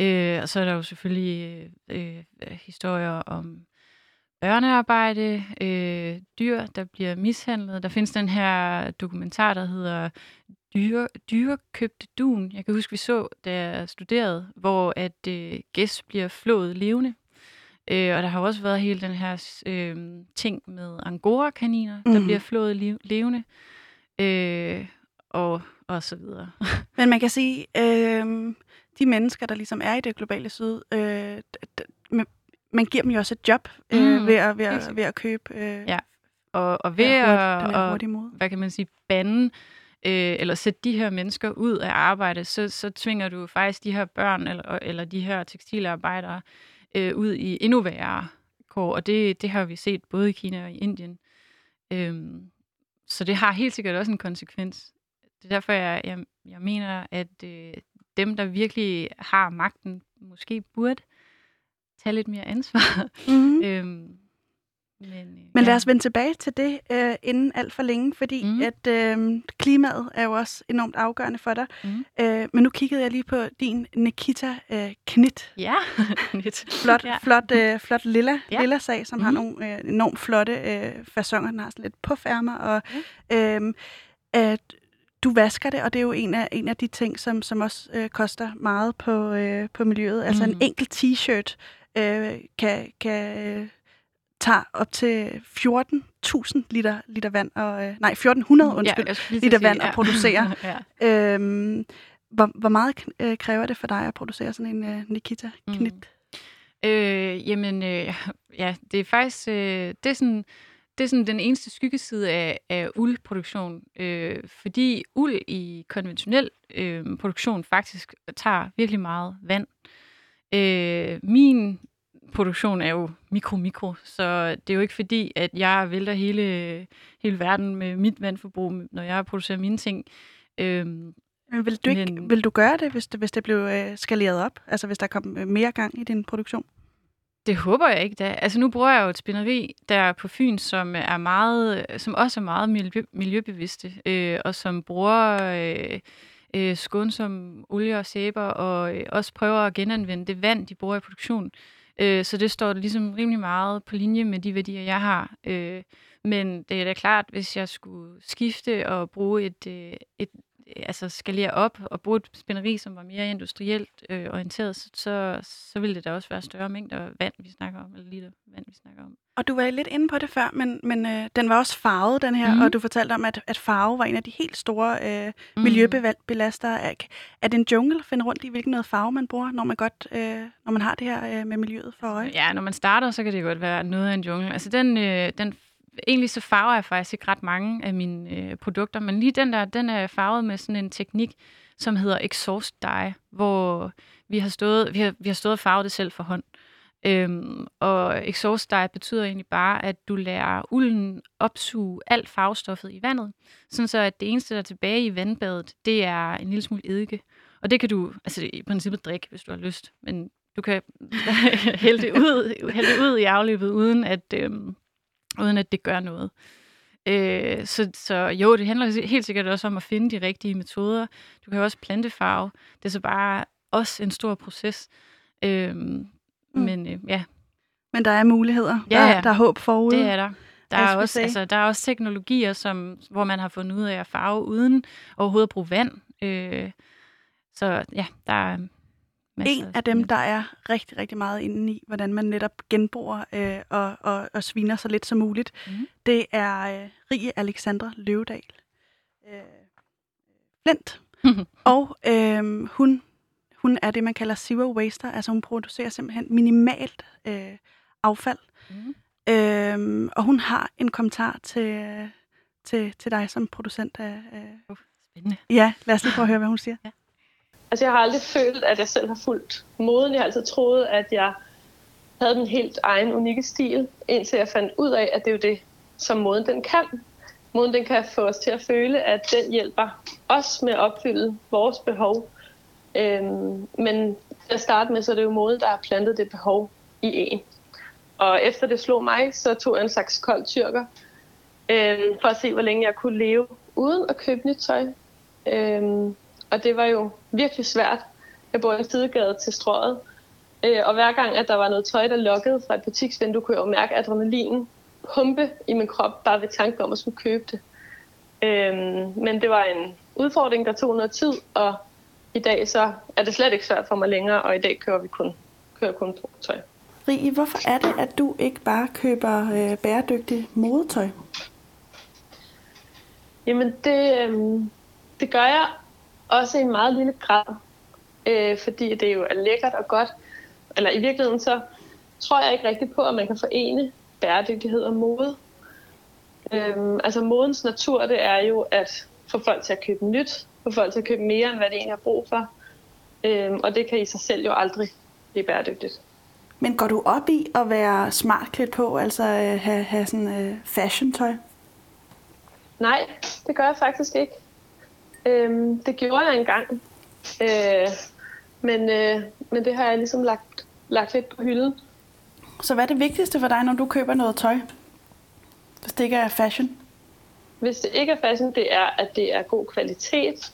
Øh, og så er der jo selvfølgelig øh, øh, historier om børnearbejde, øh, dyr, der bliver mishandlet. Der findes den her dokumentar, der hedder Dyre, købte dun. Jeg kan huske, vi så, da jeg studerede, hvor at øh, gæs bliver flået levende. Øh, og der har også været hele den her øh, ting med angora-kaniner, der Mhm. bliver flået liv, levende. Øh, og, og så videre. Men man kan sige, øh, de mennesker, der ligesom er i det globale syd, øh, man- man giver dem jo også et job øh, Mm, ved, at, ved, at, ved at købe øh, Ja. Og, og ved Ja, hurtigt- at, og, hvad kan man sige, bande, øh, eller sætte de her mennesker ud af arbejde, så, så tvinger du faktisk de her børn, eller, eller de her tekstilarbejdere, øh, ud i endnu værre kår. Og det, det har vi set både i Kina og i Indien. Øhm, så det har helt sikkert også en konsekvens. Det er derfor, jeg, jeg, jeg mener, at øh, dem, der virkelig har magten, måske burde tage lidt mere ansvar. Mhm. øhm, men, øh, Men lad os vende tilbage til det øh, inden alt for længe, fordi mm. at øh, klimaet er jo også enormt afgørende for dig. Mm. Øh, men nu kiggede jeg lige på din Nikita øh, Knit. Ja, Knit. Flot, Ja. flot, øh, flot lilla, Ja. lilla sag, som mm. har nogle øh, enormt flotte øh, fasonger. Den har sådan lidt påfærmer, og øh, at du vasker det, og det er jo en af, en af de ting, som, som også øh, koster meget på, øh, på miljøet. Altså en Mhm. enkelt t-shirt øh, kan, kan øh, tage op til 14.000 liter, liter vand, og, øh, nej, 1400 Ja, undskyld, til liter sige, vand ja. at producere. Ja. øhm, hvor, hvor meget øh, kræver det for dig at producere sådan en øh, Nikita Knit? Mm. Øh, jamen, øh, ja, det er faktisk øh, det er sådan, det er sådan den eneste skyggeside af, af uldproduktion, øh, fordi uld i konventionel øh, produktion faktisk tager virkelig meget vand. Øh, min produktion er jo mikro-mikro, så det er jo ikke fordi, at jeg vælter hele, hele verden med mit vandforbrug, når jeg producerer mine ting. Øh, Men vil du, ikke, Men- vil du gøre det, hvis det, hvis det blev øh, skaleret op? Altså hvis der kom øh, mere gang i din produktion? Det håber jeg ikke da. Altså nu bruger jeg jo et spænderi der på Fyn, som er meget, som også er meget miljø, miljøbevidste, øh, og som bruger øh, øh, skånsom olie og sæber, og øh, også prøver at genanvende det vand, de bruger i produktion. Øh, Øh, så det står ligesom rimelig meget på linje med de værdier, jeg har. Øh, men det er da klart, hvis jeg skulle skifte og bruge et, øh, et altså skalere op og bruge et spænderi, som var mere industrielt øh, orienteret, så, så, så ville det da også være større mængder vand, vi snakker om, eller liter vand, vi snakker om. Og du var lidt inde på det før, men, men øh, den var også farvet, den her, mm. og du fortalte om, at, at farve var en af de helt store øh, Mhm. miljøbelastere. Er, er det en jungle at finde rundt i, hvilken noget farve man bruger, når man, godt, øh, når man har det her øh, med miljøet for øje? Ja, når man starter, så kan det godt være noget af en jungle. Altså den, øh, den egentlig så farver jeg faktisk ikke ret mange af mine øh, produkter, men lige den der, den er farvet med sådan en teknik, som hedder exhaust dye, hvor vi har stået, vi har, vi har stået og farvet det selv for hånd. Øhm, og exhaust dye betyder egentlig bare, at du lærer ulden opsuge alt farvestoffet i vandet, sådan så at det eneste, der er tilbage i vandbadet, det er en lille smule eddike. Og det kan du altså i princippet drikke, hvis du har lyst, men du kan hælde det ud, hælde det ud i afløbet, uden at, øhm, uden at det gør noget. Øh, så, så jo, det handler helt sikkert også om at finde de rigtige metoder. Du kan jo også plantefarve. Det er så bare også en stor proces. Mm. Men øh, ja. Men der er muligheder. Ja, der, der er håb forude. Det er der. Der er, også, altså, der er også teknologier, som, hvor man har fundet ud af at farve uden overhovedet at bruge vand. Øh, så ja, der er masser En af dem, der er rigtig, rigtig meget inde i, hvordan man netop genbruger øh, og, og, og sviner så lidt som muligt, Mhm. det er øh, Rie Alexandra Løvedal. Øh, Flint. og øh, hun, hun er det, man kalder zero waster. Altså hun producerer simpelthen minimalt øh, affald. Mhm. Øhm, og hun har en kommentar til, til, til dig som producent af... af Spændende. Ja, lad os lige prøve at høre, hvad hun siger. Ja. Altså, jeg har aldrig følt, at jeg selv har fulgt moden. Jeg har altid troet, at jeg havde min helt egen unikke stil, indtil jeg fandt ud af, at det er jo det, som moden den kan. Moden den kan få os til at føle, at den hjælper os med at opfylde vores behov. Øhm, men til at starte med, så er det jo moden, der har plantet det behov i en. Og efter det slog mig, så tog jeg en slags kold tyrker, øhm, for at se, hvor længe jeg kunne leve uden at købe nyt tøj. Øhm, og det var jo virkelig svært. Jeg bor i en sidegade til strøget, Øh, og hver gang, at der var noget tøj, der lukkede fra et butiksvindue, kunne jeg jo mærke adrenalinen pumpe i min krop, bare ved tanken om at skulle købe det. Øhm, men det var en udfordring, der tog noget tid, og i dag så er det slet ikke svært for mig længere, og i dag kører vi kun, kører kun tøj. Rie, hvorfor er det, at du ikke bare køber øh, bæredygtigt modetøj? Jamen, det, øh, det gør jeg også i en meget lille grad, øh, fordi det jo er lækkert og godt. Eller i virkeligheden så tror jeg ikke rigtig på, at man kan forene bæredygtighed og mode. Øhm, altså modens natur, det er jo at få folk til at købe nyt, få folk til at købe mere, end hvad de egentlig har brug for. Øhm, og det kan i sig selv jo aldrig blive bæredygtigt. Men går du op i at være smart klædt på, altså øh, have, have sådan øh, fashion-tøj? Nej, det gør jeg faktisk ikke. Øhm, det gjorde jeg engang. Øh, men, øh, men det har jeg ligesom lagt, lagt lidt på hylden. Så hvad er det vigtigste for dig, når du køber noget tøj? Hvis det ikke er fashion? Hvis det ikke er fashion, det er, at det er god kvalitet.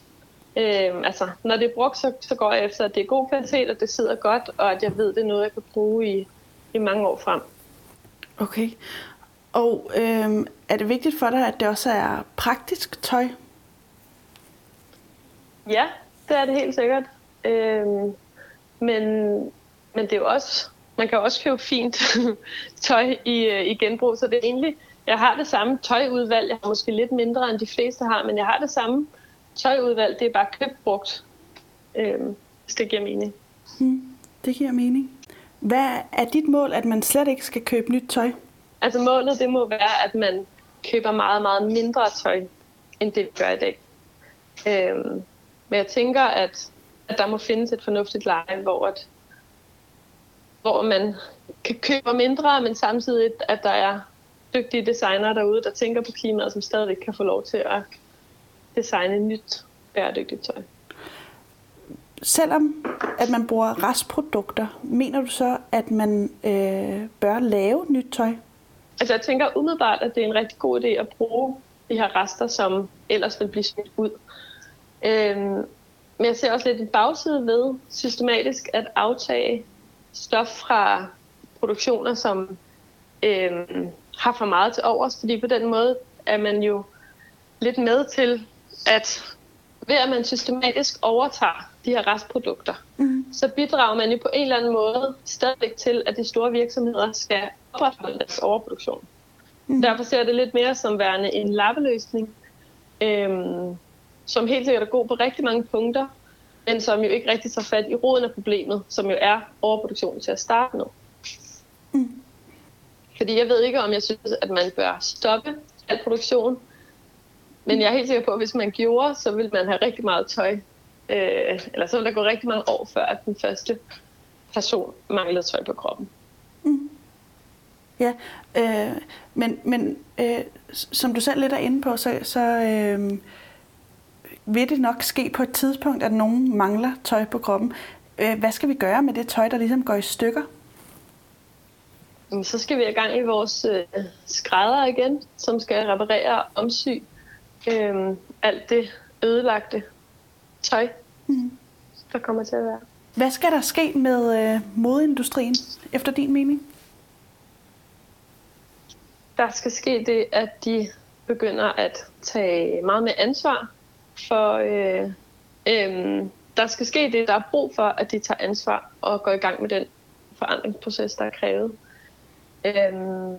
Øhm, altså, når det er brugt, så, så går jeg efter, at det er god kvalitet, og det sidder godt, og at jeg ved, det er noget, jeg kan bruge i, i mange år frem. Okay. Og øhm, er det vigtigt for dig, at det også er praktisk tøj? Ja, det er det helt sikkert. Øhm, men, men det er jo også, man kan jo også købe fint tøj i, øh, i genbrug, så det er egentlig, jeg har det samme tøjudvalg, jeg har måske lidt mindre end de fleste har, men jeg har det samme tøjudvalg, det er bare købt brugt, øhm, hvis det giver mening. Hmm, det giver mening. Hvad er dit mål, at man slet ikke skal købe nyt tøj? Altså målet, det må være, at man køber meget, meget mindre tøj, end det vi gør i dag. Øhm, men jeg tænker, at, at der må findes et fornuftigt leje, hvor, at, hvor man kan købe mindre, men samtidig, at der er dygtige designere derude, der tænker på klimaet, som stadig kan få lov til at designe nyt bæredygtigt tøj. Selvom at man bruger restprodukter, mener du så, at man øh, bør lave nyt tøj? Altså jeg tænker umiddelbart, at det er en rigtig god idé at bruge de her rester, som ellers vil blive smidt ud. Øhm, men jeg ser også lidt en bagside ved systematisk at aftage stof fra produktioner, som øhm, har for meget til overs, fordi på den måde er man jo lidt med til, at ved at man systematisk overtager de her restprodukter, mm. så bidrager man jo på en eller anden måde stadigvæk til, at de store virksomheder skal opretholde deres overproduktion. Mm. Derfor ser jeg det lidt mere som værende en lappeløsning, øhm, som helt sikkert er god på rigtig mange punkter, men som jo ikke rigtig tager fat i roden af problemet, som jo er overproduktion til at starte med. Mm. Fordi jeg ved ikke, om jeg synes, at man bør stoppe al produktion, men jeg er helt sikker på, at hvis man gjorde, så ville man have rigtig meget tøj. Øh, eller så ville der gå rigtig mange år, før at den første person manglede tøj på kroppen. Mm. Ja, øh, men, men øh, som du selv lidt er inde på, så, så øh, vil det nok ske på et tidspunkt, at nogen mangler tøj på kroppen. Øh, hvad skal vi gøre med det tøj, der ligesom går i stykker? Så skal vi i gang i vores øh, skrædder igen, som skal reparere og omsy øh, alt det ødelagte tøj, mm. der kommer til at være. Hvad skal der ske med øh, modeindustrien, efter din mening? Der skal ske det, at de begynder at tage meget med ansvar for... Øh, øh, der skal ske det, der er brug for, at de tager ansvar og går i gang med den forandringsproces, der er krævet. Øhm,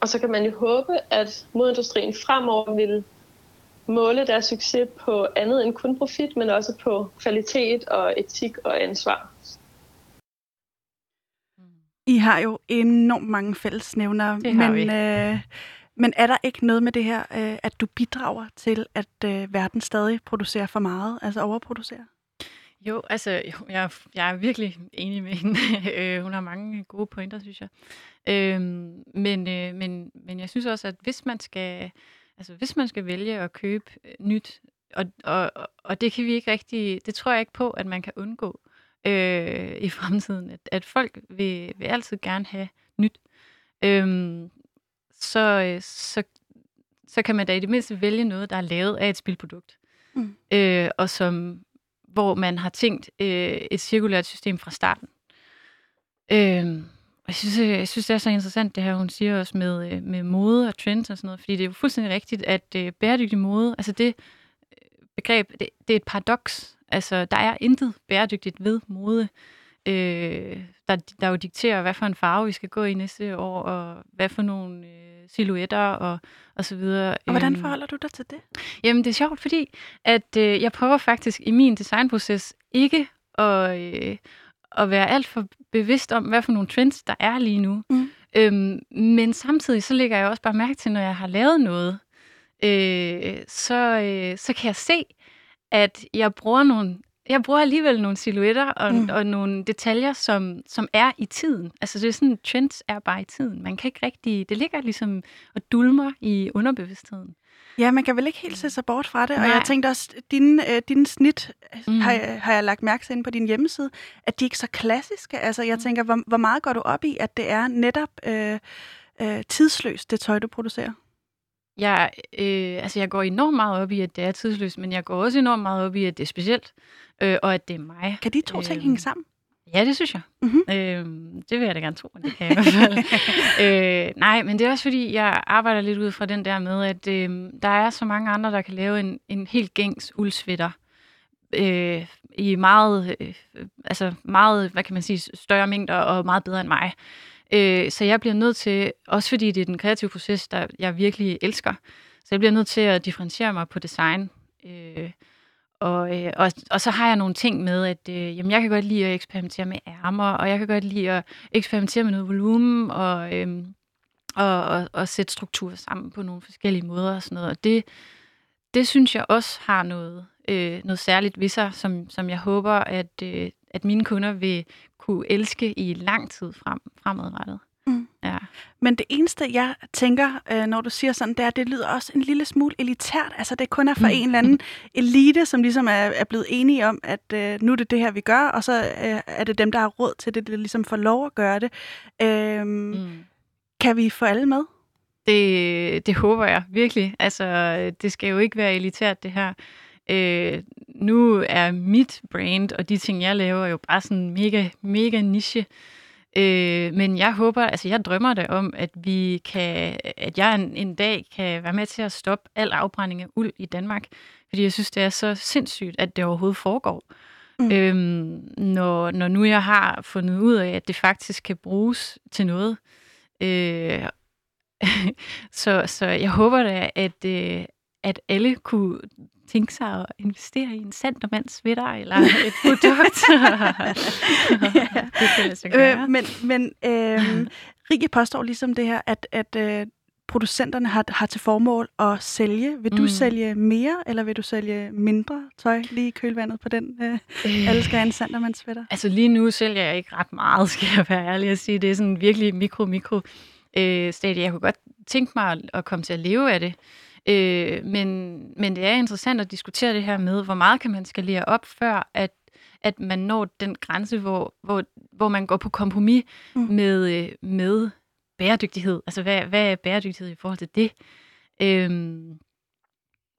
og så kan man jo håbe, at modindustrien fremover vil måle deres succes på andet end kun profit, men også på kvalitet og etik og ansvar. I har jo enormt mange fællesnævnere, men, øh, men er der ikke noget med det her, øh, at du bidrager til, at øh, verden stadig producerer for meget, altså overproducerer? Jo, altså, jo, jeg, jeg er virkelig enig med hende. Øh, hun har mange gode pointer, synes jeg. Øhm, men, øh, men, men jeg synes også, at hvis man skal, altså, hvis man skal vælge at købe øh, nyt, og, og, og det kan vi ikke rigtig, det tror jeg ikke på, at man kan undgå øh, i fremtiden, at, at folk vil, vil altid gerne have nyt. Øhm, så, øh, så, så kan man da i det mindste vælge noget, der er lavet af et spilprodukt. Mm. Øh, og som hvor man har tænkt øh, et cirkulært system fra starten. Øhm, og jeg synes, øh, jeg synes, det er så interessant, det her, hun siger også med, øh, med mode og trends og sådan noget, fordi det er jo fuldstændig rigtigt, at øh, bæredygtig mode, altså det øh, begreb, det, det er et paradoks. Altså, der er intet bæredygtigt ved mode. Øh, der, der jo dikterer, hvad for en farve vi skal gå i næste år, og hvad for nogle øh, silhuetter og, og så videre. Og hvordan Øhm, forholder du dig til det? Jamen, det er sjovt, fordi at øh, jeg prøver faktisk i min designproces ikke at, øh, at være alt for bevidst om, hvad for nogle trends, der er lige nu. Mm. Øhm, men samtidig så lægger jeg også bare mærke til, når jeg har lavet noget, øh, så, øh, så kan jeg se, at jeg bruger nogle jeg bruger alligevel nogle silhuetter og, Mm. mm. og nogle detaljer, som, som er i tiden. Altså det er sådan, trends er bare i tiden. Man kan ikke rigtig, det ligger ligesom og dulmer i underbevidstheden. Ja, man kan vel ikke helt se sig bort fra det. Og Nej. jeg tænkte også, dine, øh, dine snit mm. Mm. har, jeg- har jeg lagt mærke til inde på din hjemmeside, at de ikke er så klassiske. Altså jeg tænker, hvor, hvor meget går du op i, at det er netop øh, øh, tidsløst, det tøj, du producerer? Jeg, øh, altså jeg går enormt meget op i, at det er tidsløst, men jeg går også enormt meget op i, at det er specielt, øh, og at det er mig. Kan de to ting Øhm, hænge sammen? Ja, det synes jeg. Mm-hmm. Øh, det vil jeg da gerne tro, at det kan jeg i hvert fald. øh, nej, men det er også fordi, jeg arbejder lidt ud fra den der med, at øh, der er så mange andre, der kan lave en, en helt gængs uldsvitter øh, i meget, øh, altså meget, hvad kan man sige, større mængder og meget bedre end mig. Øh, så jeg bliver nødt til, også fordi det er den kreative proces, der jeg virkelig elsker, så jeg bliver nødt til at differentiere mig på design. Øh, og, øh, og, og så har jeg nogle ting med, at øh, jamen, jeg kan godt lide at eksperimentere med ærmer, og jeg kan godt lide at eksperimentere med noget volumen, og, øh, og, og, og sætte strukturer sammen på nogle forskellige måder og sådan noget. Og det, det synes jeg også har noget, øh, noget særligt ved sig, som, som jeg håber, at, øh, at mine kunder vil kunne elske i lang tid frem, fremadrettet. Mm. Ja. Men det eneste, jeg tænker, øh, når du siger sådan, det er, det lyder også en lille smule elitært. Altså, det kun er for Mm. en eller anden elite, som ligesom er, er blevet enige om, at øh, nu er det det her, vi gør, og så øh, er det dem, der har råd til det, der ligesom får lov at gøre det. Øh, mm. Kan vi få alle med? Det, det håber jeg virkelig. Altså, det skal jo ikke være elitært, det her. Øh, nu er mit brand og de ting, jeg laver, jo bare sådan mega, mega niche. Øh, men jeg håber, altså jeg drømmer da om, at vi kan, at jeg en, en dag kan være med til at stoppe al afbrænding af uld i Danmark. Fordi jeg synes, det er så sindssygt, at det overhovedet foregår. Mm. Øhm, når, når nu jeg har fundet ud af, at det faktisk kan bruges til noget. Øh, så, så jeg håber da, at, øh, at alle kunne tænke sig at investere i en Sandermand sweater eller et produkt. det kan lade sig gøre. Øh, men men øh, Rie påstår ligesom det her, at, at øh, producenterne har, har til formål at sælge. Vil du Mm. sælge mere, eller vil du sælge mindre tøj lige i kølvandet på den? Øh, Øh. alle skal have en Sanderman sweater. Altså lige nu sælger jeg ikke ret meget, skal jeg være ærlig at sige. Det er sådan virkelig mikro-mikro øh, stadie. Jeg kunne godt tænke mig at, at komme til at leve af det. Øh, men, men det er interessant at diskutere det her med, hvor meget kan man skalere op, før at, at man når den grænse, hvor, hvor, hvor man går på kompromis mm. med, øh, med bæredygtighed. Altså hvad, hvad er bæredygtighed i forhold til det? Øhm,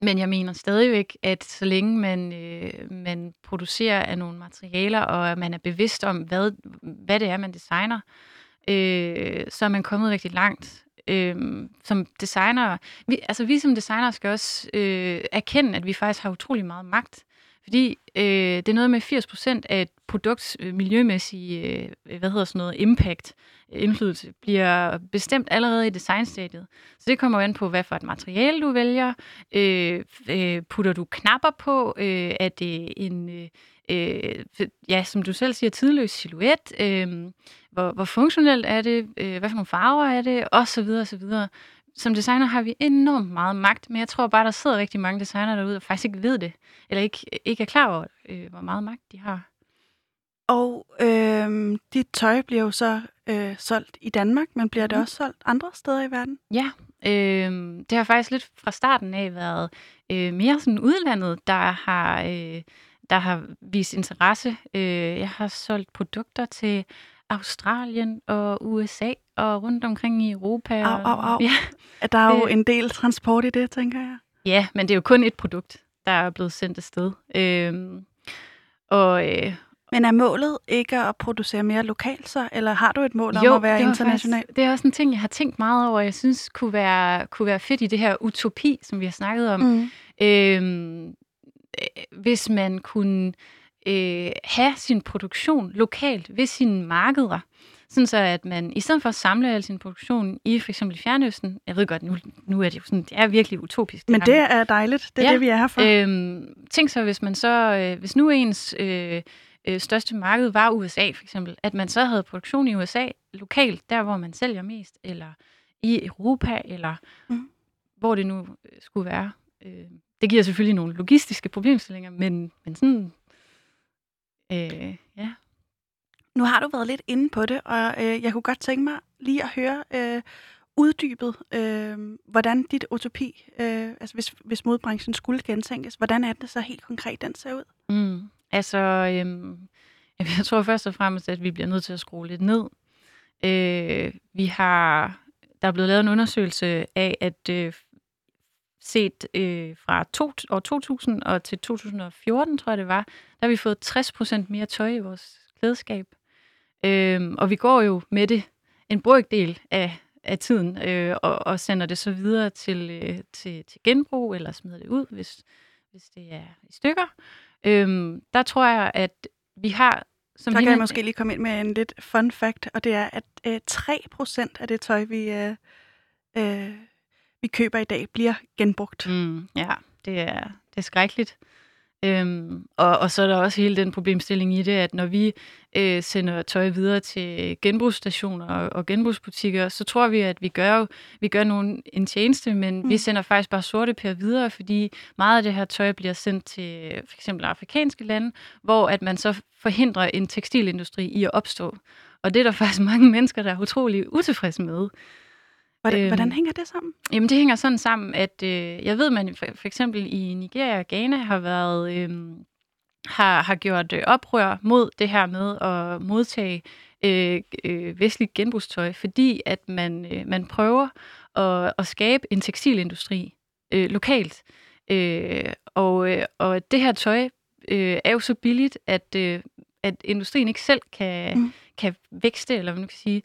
men jeg mener stadigvæk, at så længe man, øh, man producerer af nogle materialer, og at man er bevidst om, hvad, hvad det er, man designer, øh, så er man kommet rigtig langt. Øh, som designer, vi, altså vi som designer skal også øh, erkende, at vi faktisk har utrolig meget magt. Fordi øh, det er noget med 80% af et produkts øh, miljømæssige, øh, hvad hedder sådan noget, impact, øh, indflydelse, bliver bestemt allerede i designstadiet. Så det kommer jo an på, hvad for et materiale du vælger. Øh, øh, putter du knapper på? Øh, er det en, øh, øh, ja, som du selv siger, tidløs silhuet? Øh, hvor, hvor funktionelt er det? Øh, hvad for nogle farver er det? Og så videre, og så videre. Som designer har vi enormt meget magt, men jeg tror bare, der sidder rigtig mange designer derude, der faktisk ikke ved det, eller ikke, ikke er klar over, øh, hvor meget magt de har. Og øh, dit tøj bliver jo så øh, solgt i Danmark, men bliver det Mhm. også solgt andre steder i verden? Ja, øh, det har faktisk lidt fra starten af været øh, mere sådan udlandet, der har, øh, der har vist interesse. Øh, jeg har solgt produkter til Australien og USA og rundt omkring i Europa. Au, au, au. Ja. Der er jo en del transport i det, tænker jeg. Ja, men det er jo kun et produkt, der er blevet sendt afsted. Øhm, og, øh, Men er målet ikke at producere mere lokalt så, eller har du et mål om Jo, at være international? Faktisk, det er også en ting, jeg har tænkt meget over, jeg synes kunne være, kunne være fedt i det her utopi, som vi har snakket om. Mm. Øhm, øh, hvis man kunne øh, have sin produktion lokalt ved sine markeder, sådan så at man i stedet for at samle al sin produktion i for eksempel i Fjernøsten, jeg ved godt, nu, nu er det jo sådan, det er virkelig utopisk. Men her, det er dejligt. Det er det, vi er her for. Øhm, tænk så, hvis man så, øh, hvis nu ens øh, øh, største marked var USA for eksempel, at man så havde produktion i USA lokalt, der hvor man sælger mest, eller i Europa, eller mm. hvor det nu øh, skulle være. Øh, det giver selvfølgelig nogle logistiske problemstillinger, men, men sådan, øh, ja. Nu har du været lidt inde på det, og øh, jeg kunne godt tænke mig lige at høre øh, uddybet, øh, hvordan dit utopi, øh, altså hvis, hvis modbranchen skulle gentænkes, hvordan er det så helt konkret, den ser ud? Mm. Altså, øhm, jeg tror først og fremmest, at vi bliver nødt til at skrue lidt ned. Øh, vi har, der er blevet lavet en undersøgelse af, at øh, set øh, fra to, år 2000 og til 2014, tror jeg det var, der har vi fået 60% mere tøj i vores klædeskab. Øh, og vi går jo med det en brøkdel af, af tiden, øh, og, og sender det så videre til, øh, til, til genbrug, eller smider det ud, hvis, hvis det er i stykker. Øhm, der tror jeg, at vi har... Som der kan jeg måske lige komme ind med en lidt fun fact, og det er, at øh, 3% af det tøj, vi, øh, øh, vi køber i dag, bliver genbrugt. Mm, ja, det er, det er skrækkeligt. Øhm, og, og så er der også hele den problemstilling i det, at når vi øh, sender tøj videre til genbrugsstationer og, og genbrugsbutikker, så tror vi, at vi gør, vi gør nogen en tjeneste, men mm. vi sender faktisk bare sorte per videre, fordi meget af det her tøj bliver sendt til for eksempel afrikanske lande, hvor at man så forhindrer en tekstilindustri i at opstå. Og det er der faktisk mange mennesker, der er utrolig utilfredse med. Hvordan, øhm, hvordan hænger det sammen? Jamen, det hænger sådan sammen, at øh, jeg ved, at man for, for eksempel i Nigeria og Ghana har været øh, har, har gjort øh, oprør mod det her med at modtage øh, øh, vestligt genbrugstøj, fordi at man, øh, man prøver at, at skabe en tekstilindustri øh, lokalt. Øh, og, øh, og det her tøj øh, er jo så billigt, at, øh, at industrien ikke selv kan, mm. kan vækste, eller hvad man kan sige.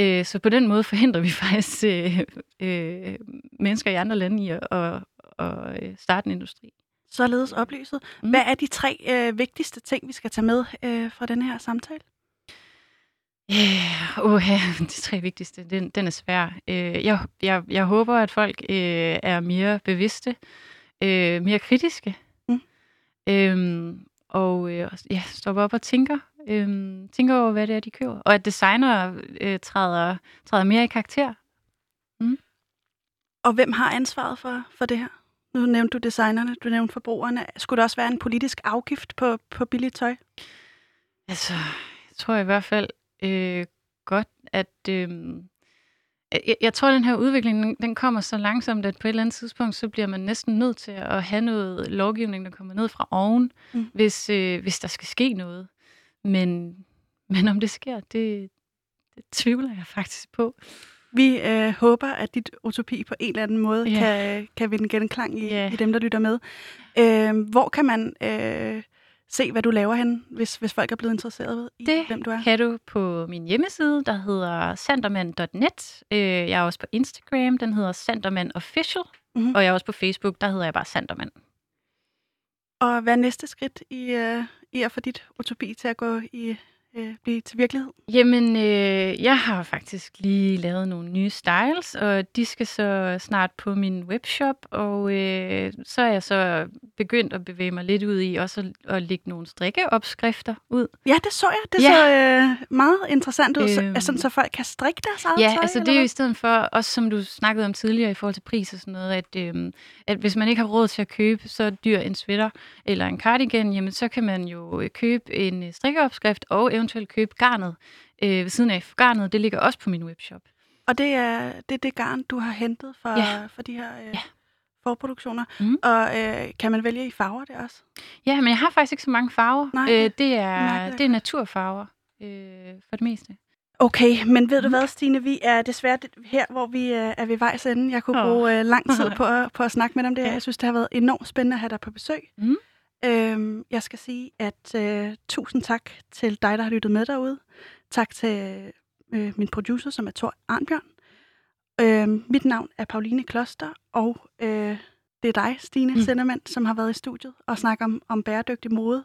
Øh, så på den måde forhindrer vi faktisk øh, øh, mennesker i andre lande i at, at, at øh, starte en industri. Således oplyset. Mm. Hvad er de tre øh, vigtigste ting, vi skal tage med øh, fra den her samtale? Ja, yeah, uh, de tre vigtigste, den, den er svær. Uh, jeg, jeg, jeg håber, at folk uh, er mere bevidste, uh, mere kritiske, mm. um, og uh, ja, stopper op og tænker øhm, tænker over, hvad det er, de køber. Og at designer øh, træder, træder mere i karakter. Mm. Og hvem har ansvaret for, for det her? Nu nævnte du designerne, du nævnte forbrugerne. Skulle der også være en politisk afgift på, på billigt tøj? Altså, jeg tror i hvert fald øh, godt, at... Øh, jeg, jeg tror, at den her udvikling, den kommer så langsomt, at på et eller andet tidspunkt, så bliver man næsten nødt til at have noget lovgivning, der kommer ned fra oven, mm. hvis, øh, hvis der skal ske noget. Men, men om det sker, det, det tvivler jeg faktisk på. Vi øh, håber, at dit utopi på en eller anden måde yeah. kan, kan vinde genklang i, yeah. i dem, der lytter med. Øh, hvor kan man øh, se, hvad du laver hen, hvis, hvis folk er blevet interesseret i, det hvem du er? kan du på min hjemmeside, der hedder sanderman.net. Øh, jeg er også på Instagram, den hedder Sanderman Official. Mm-hmm. Og jeg er også på Facebook, der hedder jeg bare Sanderman. Og hvad er næste skridt i, øh, i at få dit utopi til at gå i øh, blive til virkelighed? Jamen, øh, jeg har faktisk lige lavet nogle nye styles, og de skal så snart på min webshop, og øh, så er jeg så begyndt at bevæge mig lidt ud i også at, at lægge nogle strikkeopskrifter ud. Ja, det så jeg. Det ja. så øh, meget interessant ud, øhm, så, så folk kan strikke deres eget Ja, tøj, altså det er jo i stedet for, også som du snakkede om tidligere i forhold til pris og sådan noget, at, øh, at hvis man ikke har råd til at købe så dyr en sweater eller en cardigan, jamen så kan man jo øh, købe en strikkeopskrift og eventuelt købe garnet øh, ved siden af. Garnet, det ligger også på min webshop. Og det er det, er det garn, du har hentet for, ja. for de her øh, ja. forproduktioner. Mm. Og øh, kan man vælge i farver det også? Ja, men jeg har faktisk ikke så mange farver. Nej, øh, det, er, det er naturfarver øh, for det meste. Okay, men ved du hvad, Stine? Vi er desværre her, hvor vi øh, er ved vejs ende. Jeg kunne oh. bruge øh, lang tid på, på at snakke med dig om det her. Jeg synes, det har været enormt spændende at have dig på besøg. Mm. Øhm, jeg skal sige, at øh, tusind tak til dig, der har lyttet med derude. Tak til øh, min producer, som er Thor Arnbjørn. Øh, mit navn er Pauline Kloster, og øh, det er dig, Stine mm. Sendermand, som har været i studiet og snakket om, om bæredygtig mode